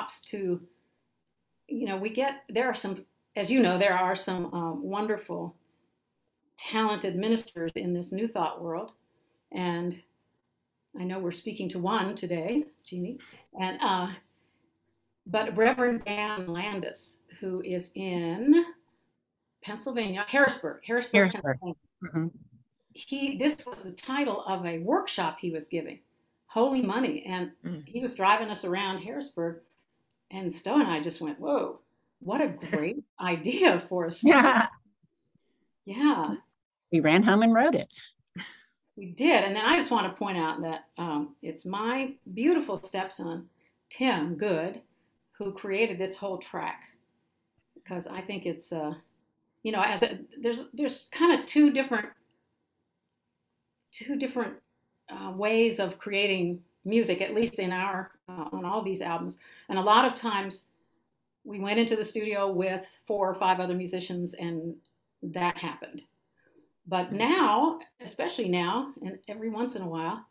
Props to, you know, we get, there are some, as you know, there are some um, wonderful, talented ministers in this New Thought world. And I know we're speaking to one today, Jeannie. And, uh, but Reverend Dan Landis, who is in Pennsylvania, Harrisburg, Harrisburg, Harrisburg. Pennsylvania Mhm. he this was the title of a workshop he was giving holy money and Mm. he was driving us around harrisburg and stowe and i just went whoa what a great *laughs* idea for a study. Yeah. yeah We ran home and wrote it. we did and then i just want to point out that um, it's my beautiful stepson tim good who created this whole track because i think it's uh, you know as a, there's there's kind of two different two different uh, ways of creating music, at least in our uh, on all these albums. And a lot of times, we went into the studio with four or five other musicians, and that happened. But now, especially now, and every once in a while,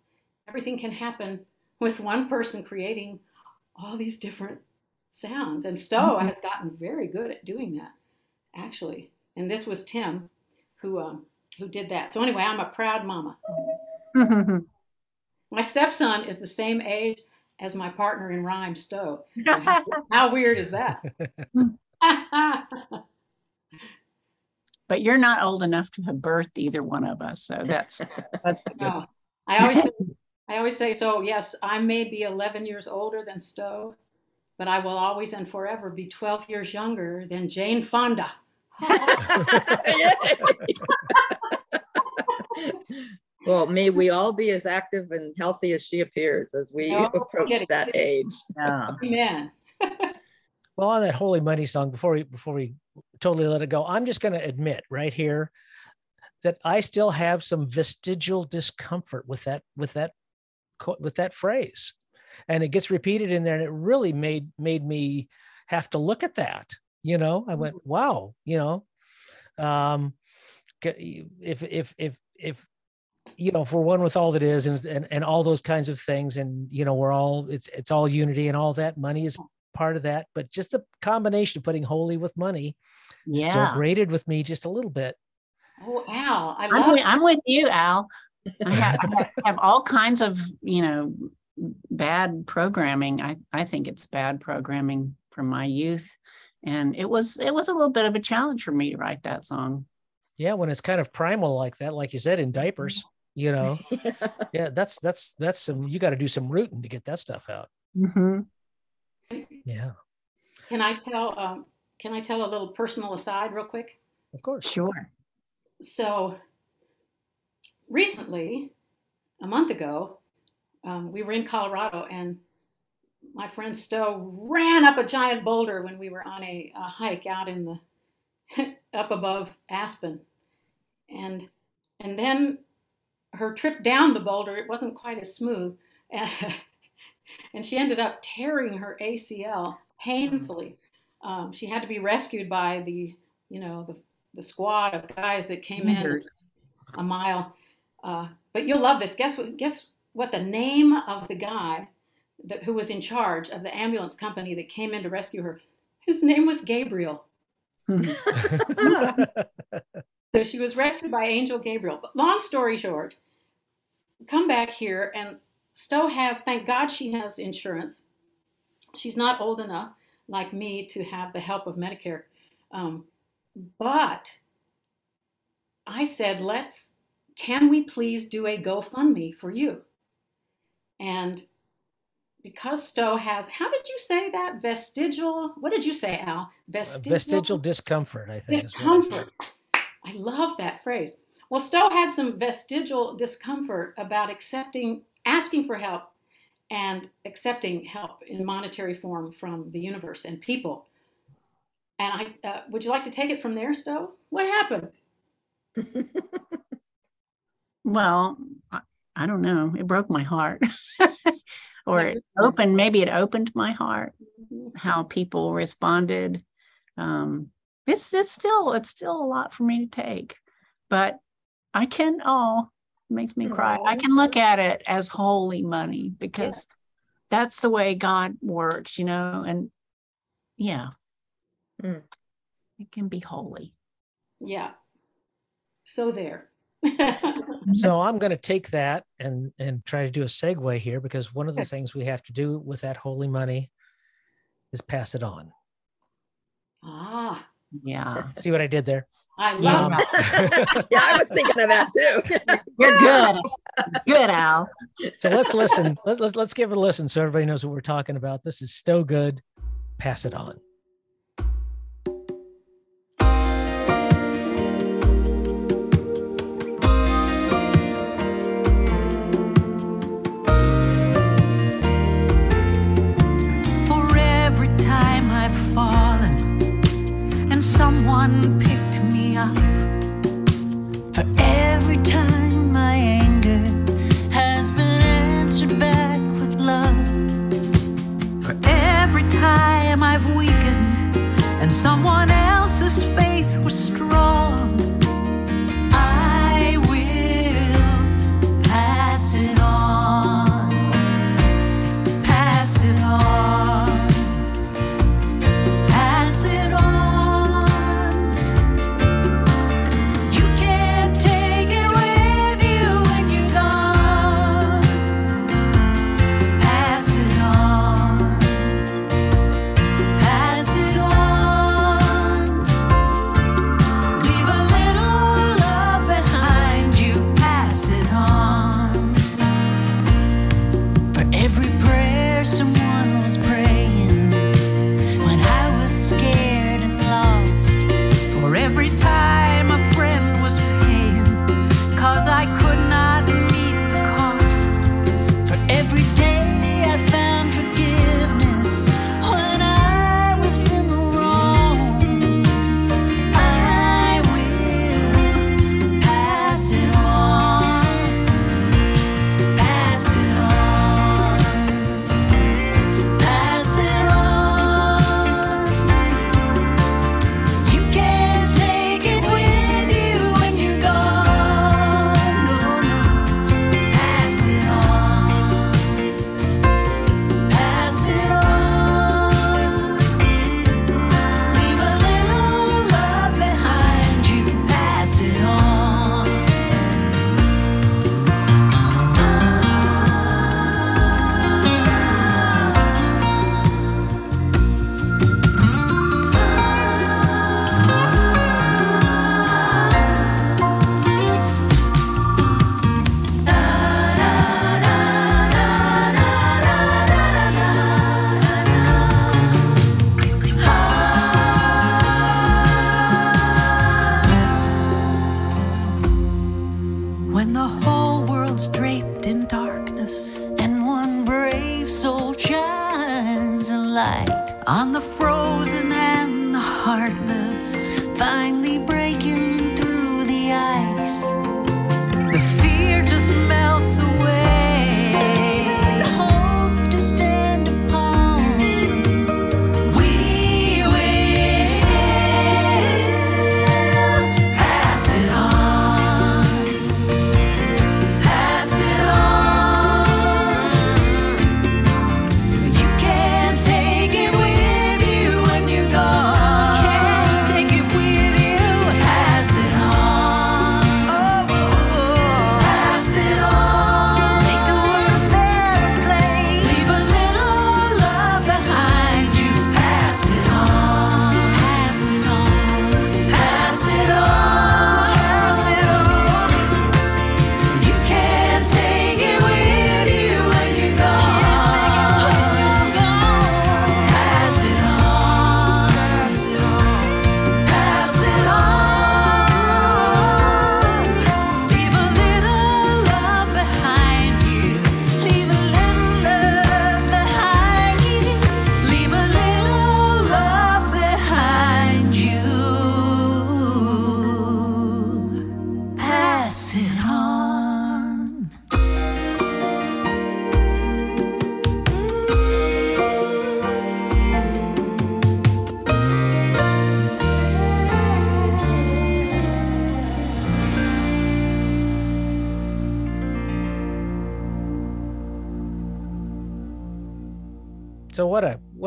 everything can happen with one person creating all these different sounds. And Stowe Mhm. has gotten very good at doing that, actually. And this was Tim, who um, who did that. So anyway, I'm a proud mama. My stepson is the same age as my partner in rhyme, Stowe. *laughs* How, how weird is that? *laughs* but you're not old enough to have birthed either one of us. So that's *laughs* that's the good. No. I always say, I always say so. Yes, I may be 11 years older than Stowe, but I will always and forever be 12 years younger than Jane Fonda. Well, may we all be as active and healthy as she appears as we No, approach get it, that get it. age. Yeah. Amen. *laughs* Well, on that Holy Money song, before we before we totally let it go, I'm just going to admit right here that I still have some vestigial discomfort with that with that co- with that phrase, and it gets repeated in there, and it really made made me have to look at that. You know, I went, wow, you know, um, c- if if if if you know, for one with all that is and, and and all those kinds of things, and you know, we're all it's it's all unity and all that. Money is part of that, but just the combination of putting holy with money still Yeah. grated with me just a little bit. Oh, Al, I I'm with, I'm with you, Al. I have, I *laughs* have all kinds of, you know, bad programming. I, I think it's bad programming from my youth. And it was it was a little bit of a challenge for me to write that song. Yeah, when it's kind of primal like that, like you said, in diapers, you know, *laughs* yeah, that's that's that's some you got to do some rooting to get that stuff out. Mhm. Yeah, Can I tell? Um, can I tell a little personal aside real quick? of course. Sure. So recently, a month ago, um, we were in Colorado, and my friend Stowe ran up a giant boulder when we were on a, a hike out in the *laughs* up above Aspen, and and then her trip down the boulder it wasn't quite as smooth, and, *laughs* and she ended up tearing her ACL painfully. Um, she had to be rescued by the you know the the squad of guys that came in a mile. Uh, but you'll love this. Guess what? Guess what? The name of the guy that, who was in charge of the ambulance company that came in to rescue her. His name was Gabriel. *laughs* *laughs* So she was rescued by Angel Gabriel. But long story short, come back here, and Stowe has, thank God she has insurance. She's not old enough, like me, to have the help of Medicare. Um, but I said, let's, can we please do a GoFundMe for you? And because Stowe has, how did you say that? Vestigial, what did you say, Al? Vestigial, Vestigial discomfort, I think. discomfort. I love that phrase. Well, Stowe had some vestigial discomfort about accepting, asking for help, and accepting help in monetary form from the universe and people. And I, uh, would you like to take it from there, Stowe? What happened? *laughs* Well, I, don't know. It broke my heart. *laughs* or it it opened, maybe it opened my heart, how people responded. Um, it's it's still it's still a lot for me to take. But I can oh it makes me cry. I can look at it as holy money because that's the way God works, you know, and yeah. Mm. It can be holy. Yeah. So there. *laughs* So *laughs* I'm going to take that and and try to do a segue here because one of the things we have to do with that holy money is pass it on. ah, Yeah. *laughs* See what I did there? I Yeah. love um, that. *laughs* yeah, I was thinking of that too. *laughs* You're good. good, Al. So let's listen. Let's, let's let's give it a listen so everybody knows what we're talking about. This is Stowe Good. Pass it on. Someone else's faith was strong.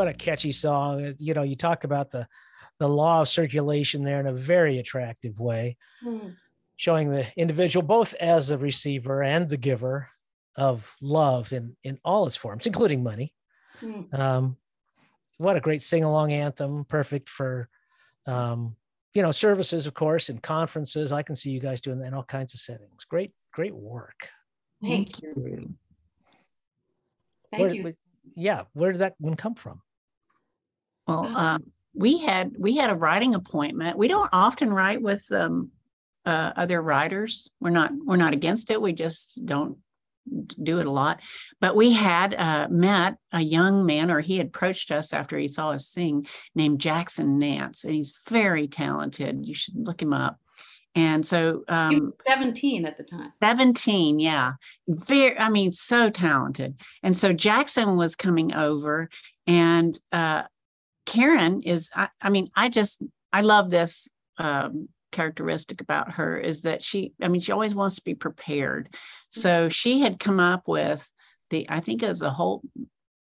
What a catchy song. Uh, You know, you talk about the the law of circulation there in a very attractive way, Mm. showing the individual both as the receiver and the giver of love in in all its forms, including money. Mm. Um, what a great sing along anthem, perfect for um, you know services, of course, and conferences. I can see you guys doing that in all kinds of settings. Great, great work. Thank you. Thank Where- you. yeah, where did that one come from? Well, Oh. um, we had we had a writing appointment. We don't often write with um, uh, other writers. We're not we're not against it. We just don't do it a lot. But we had uh, met a young man, or he approached us after he saw us sing, named Jackson Nance, and he's very talented. You should look him up. And so um, was 17 at the time. 17 yeah very i mean so talented and so jackson was coming over and uh karen is i, I mean i just i love this um characteristic about her is that she i mean she always wants to be prepared. So she had come up with the i think it was the whole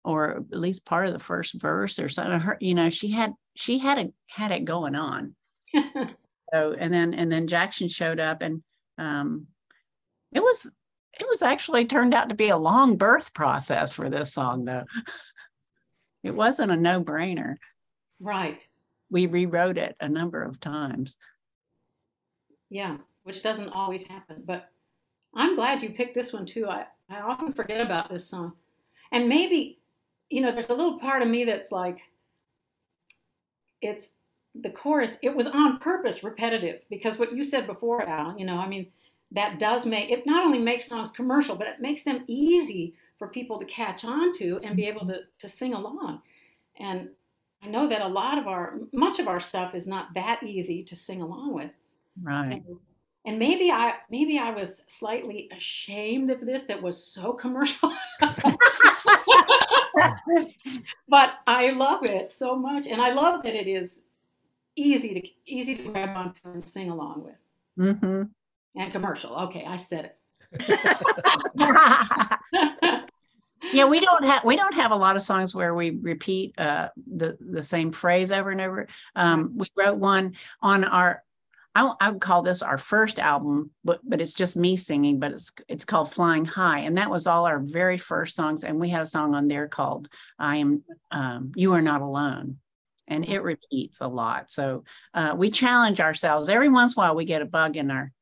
or at least part of the first verse or something. Her you know she had she had it had it going on. *laughs* So and then and then jackson showed up and um it was it was actually turned out to be a long birth process for this song though. *laughs* It wasn't a no-brainer right. we rewrote it a number of times Yeah. Which doesn't always happen. But I'm glad you picked this one too. I, I often forget about this song. And maybe, you know, there's a little part of me that's like, it's the chorus, it was on purpose repetitive because what you said before, Al, you know, I mean, that does make it not only makes songs commercial, but it makes them easy for people to catch on to and be able to, to sing along. And I know that a lot of our, much of our stuff is not that easy to sing along with. right So- and maybe I maybe I was slightly ashamed of this that was so commercial. *laughs* but I love it so much and I love that it is easy to easy to grab onto and sing along with. hmm And commercial. Okay, I said *laughs* *laughs* yeah we don't have we don't have a lot of songs where we repeat uh the the same phrase over and over um we wrote one on our I, I would call this our first album, but but it's just me singing. But it's it's called Flying High, and that was all our very first songs. And we had a song on there called "I Am um, You Are Not Alone," and it repeats a lot. So uh, we challenge ourselves every once in a while. We get a bug in our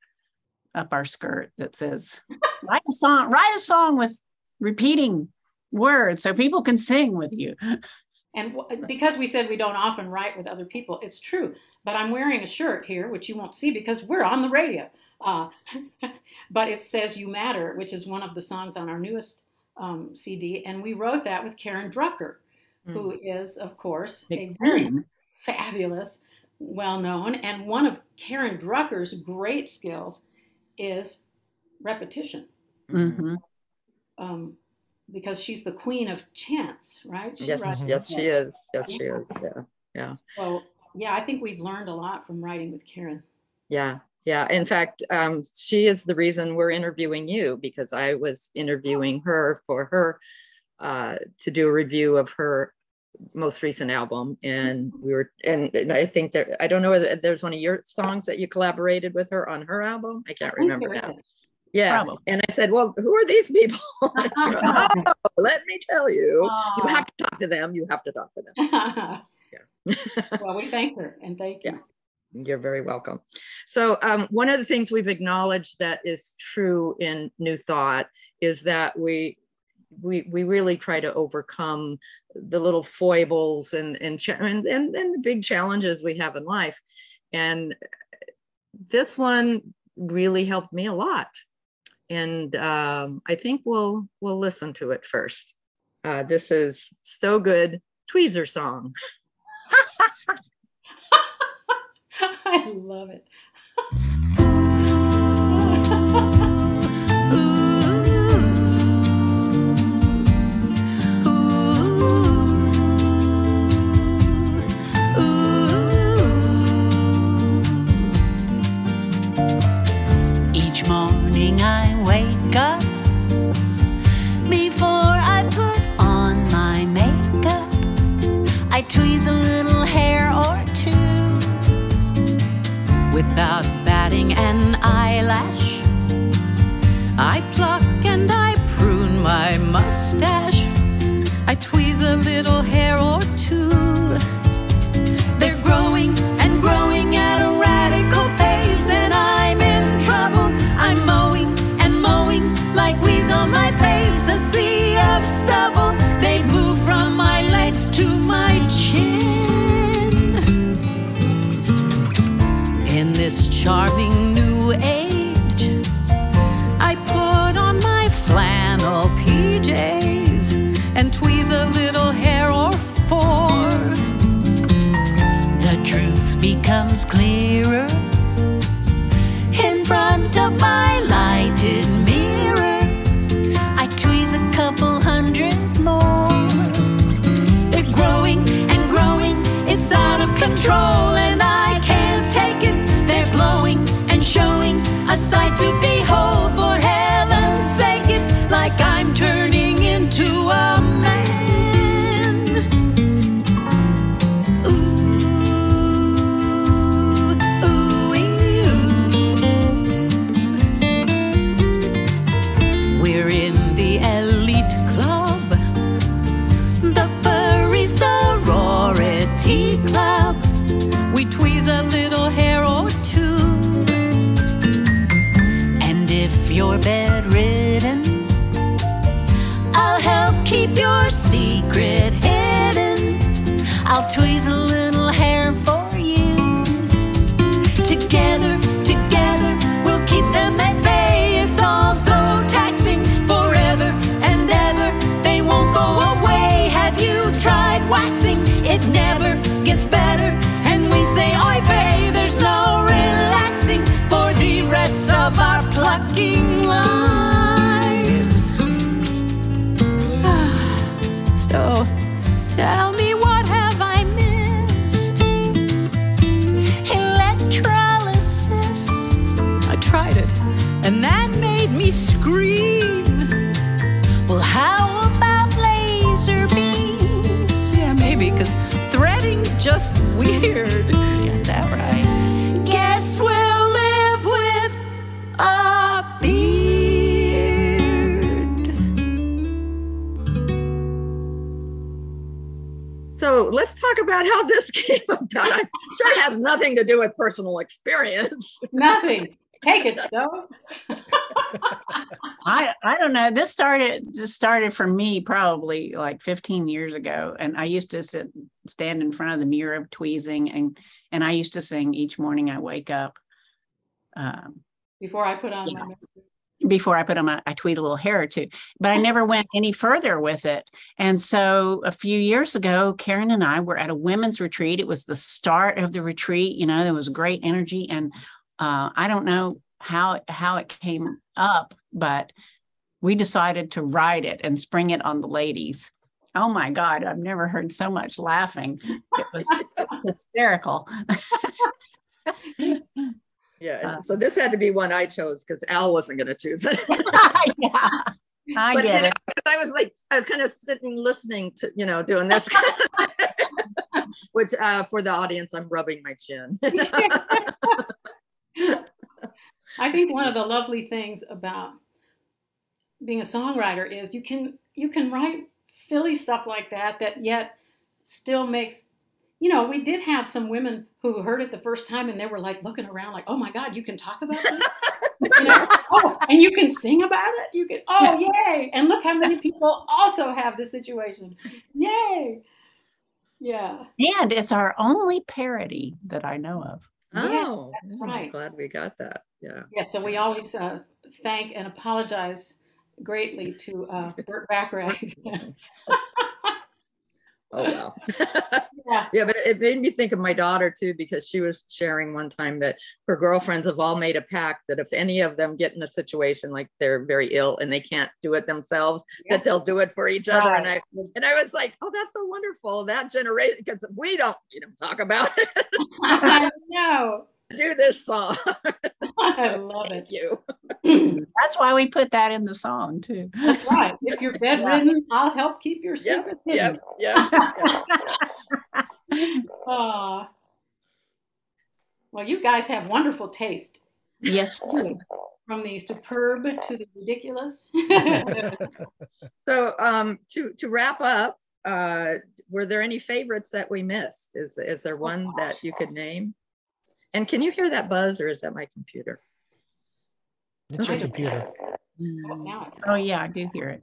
up our skirt that says, "Write a song. Write a song with repeating words so people can sing with you." And w- because we said we don't often write with other people, it's true. But I'm wearing a shirt here, which you won't see because we're on the radio. Uh, *laughs* but it says You Matter, which is one of the songs on our newest um, CD. And we wrote that with Karen Drucker, who is, of course, a Big very fabulous, well known, and one of Karen Drucker's great skills is repetition. Mhm. Um, because she's the queen of chants, right? She Yes, yes, she is. Yes, she is. Yeah. yeah. So yeah, I think we've learned a lot from writing with Karen. Yeah, yeah. In fact, um, she is the reason we're interviewing you because I was interviewing her for her uh, to do a review of her most recent album, and we were, and, and I think that I don't know whether there's one of your songs that you collaborated with her on her album. I can't I remember now. Yeah, and I said, "Well, who are these people?" *laughs* Went, *laughs* oh, let me tell you. You have to talk to them. You have to talk to them. *laughs* Yeah. well, we thank her and thank you. You're very welcome. So um, one of the things we've acknowledged that is true in New Thought is that we we we really try to overcome the little foibles and and and, and, and the big challenges we have in life. And this one really helped me a lot. And um, I think we'll we'll listen to it first. Uh, this is Stowe Good Tweezer song. *laughs* I love it. *laughs* before I put on my makeup. I tweeze a little hair or two without batting an eyelash. I pluck and I prune my mustache. I tweeze a little hair charming just weird. Got that right. Guess we'll live with a beard. So let's talk about how this *laughs* came about. I'm sure it has nothing to do with personal experience. Nothing. Take it, Stowe. *laughs* I I don't know. This started just started for me probably like 15 years ago, and I used to sit stand in front of the mirror of tweezing, and and I used to sing each morning I wake up. Um, Before I put on Yeah. makeup. before I put on my, I tweet a little hair or two, but I *laughs* never went any further with it. And so a few years ago, Karen and I were at a women's retreat. It was the start of the retreat. You know, there was great energy, and uh, I don't know how how it came up, but we decided to write it and spring it on the ladies. Oh my God, I've never heard so much laughing. It was, it was hysterical. *laughs* Yeah. Uh, so this had to be one I chose because Al wasn't going to choose it. *laughs* yeah, I but get you know, it. *laughs* I was like, I was kind of sitting listening to, you know, doing this, which uh, for the audience, I'm rubbing my chin. I think one of the lovely things about being a songwriter is you can you can write silly stuff like that that yet still makes you know we did have some women who heard it the first time and they were like looking around like oh my god you can talk about this? You know *laughs* oh and you can sing about it? You can oh yay! And look how many people also have this situation. Yay! Yeah. And it's our only parody that I know of. Oh, that's oh, I'm right. glad we got that. Yeah. yeah so we always uh, thank and apologize greatly to uh, *laughs* Burt Bacharach. *laughs* Oh, wow. *laughs* yeah. Yeah, but it made me think of my daughter too, because she was sharing one time that her girlfriends have all made a pact that if any of them get in a situation like they're very ill and they can't do it themselves, that they'll do it for each other. And I and I was like, oh, that's so wonderful. That generation, because we don't, we don't talk about it. *laughs* I know. *laughs* do this song. I *laughs* love it. You. *laughs* *clears throat* That's why we put that in the song too. That's right. If you're *laughs* bedridden, I'll help keep your Yep, secret hidden. yep, yep. Aw. well, you guys have wonderful taste, yes, from the superb to the ridiculous. So um, to to wrap up, uh, were there any favorites that we missed? Is is there one that you could name? And can you hear that buzz, or is that my computer? It's your computer. Now Oh yeah, I do hear it.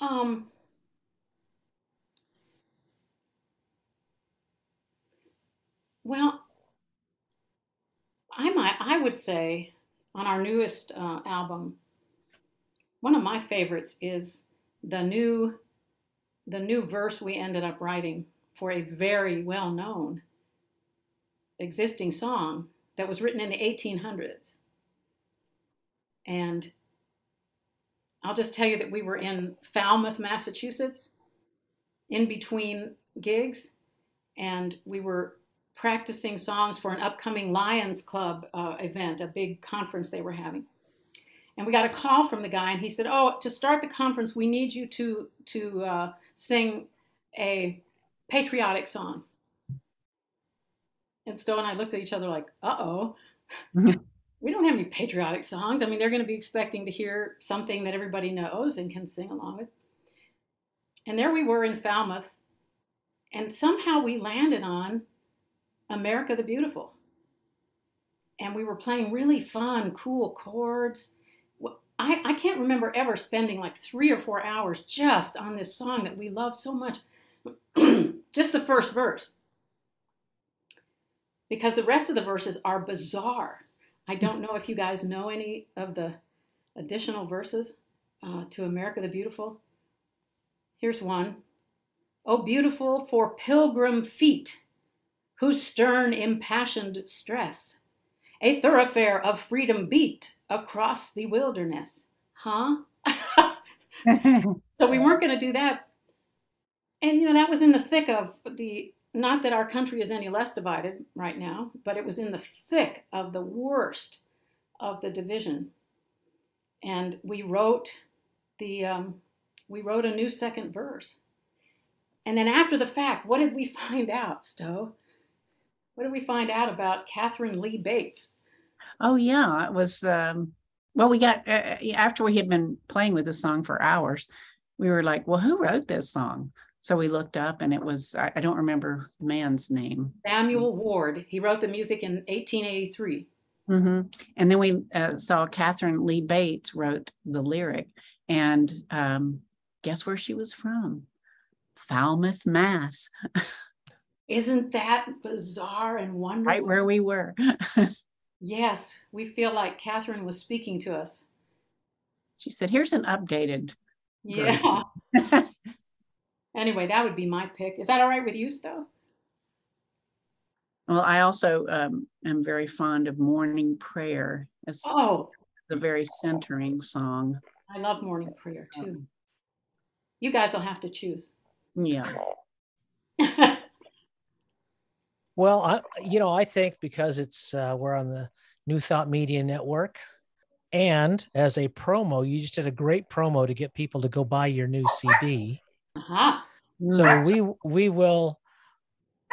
Um, well, I might, I would say on our newest uh, album, one of my favorites is the new, the new verse we ended up writing for a very well-known existing song that was written in the 1800s. And I'll just tell you that we were in Falmouth, Massachusetts, in between gigs, and we were practicing songs for an upcoming Lions Club uh, event, a big conference they were having. And we got a call from the guy, and he said, "Oh, to start the conference, we need you to to uh, sing a patriotic song." And Stowe and I looked at each other like, "Uh oh." we don't have any patriotic songs. I mean, they're going to be expecting to hear something that everybody knows and can sing along with. And there we were in Falmouth, and somehow we landed on America the Beautiful. And we were playing really fun, cool chords. I, I can't remember ever spending like three or four hours just on this song that we love so much. *clears throat* just the first verse. Because the rest of the verses are bizarre. I don't know if you guys know any of the additional verses uh, to America the Beautiful. Here's one. Oh, beautiful for pilgrim feet, whose stern, impassioned stress a thoroughfare of freedom beat across the wilderness. Huh? *laughs* *laughs* so we weren't going to do that. And, you know, that was in the thick of the, not that our country is any less divided right now, but it was in the thick of the worst of the division. And we wrote the, um, we wrote a new second verse. And then after the fact, what did we *laughs* find out, Stowe? What did we find out about Katharine Lee Bates? Oh yeah, it was. Um, well, we got uh, after we had been playing with the song for hours, we were like, "Well, who wrote this song?" So we looked up, and it was I, I don't remember the man's name. Samuel Ward. He wrote the music in 1883. hmm And then we uh, saw Katharine Lee Bates wrote the lyric, and um, guess where she was from? Falmouth, Mass, *laughs* Isn't that bizarre and wonderful? right where we were. *laughs* Yes, we feel like Katharine was speaking to us. She said, here's an updated. Yeah. *laughs* anyway, that would be my pick. Is that all right with you, Stowe? Well, I also um, am very fond of morning prayer. It's Oh, a very centering song. I love morning prayer too. You guys will have to choose. Yeah. *laughs* Well, I, you know, I think because it's uh, we're on the New Thought Media Network, and as a promo, you just did a great promo to get people to go buy your new CD. Aha. So we we will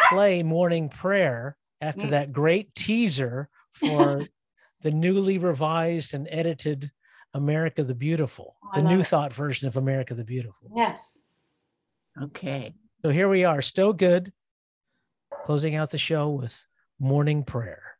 play morning prayer after Mm. that great teaser for *laughs* the newly revised and edited America the Beautiful, Oh, the New it. Thought version of America the Beautiful. Yes. Okay. So here we are, Stowe Good, closing out the show with morning prayer.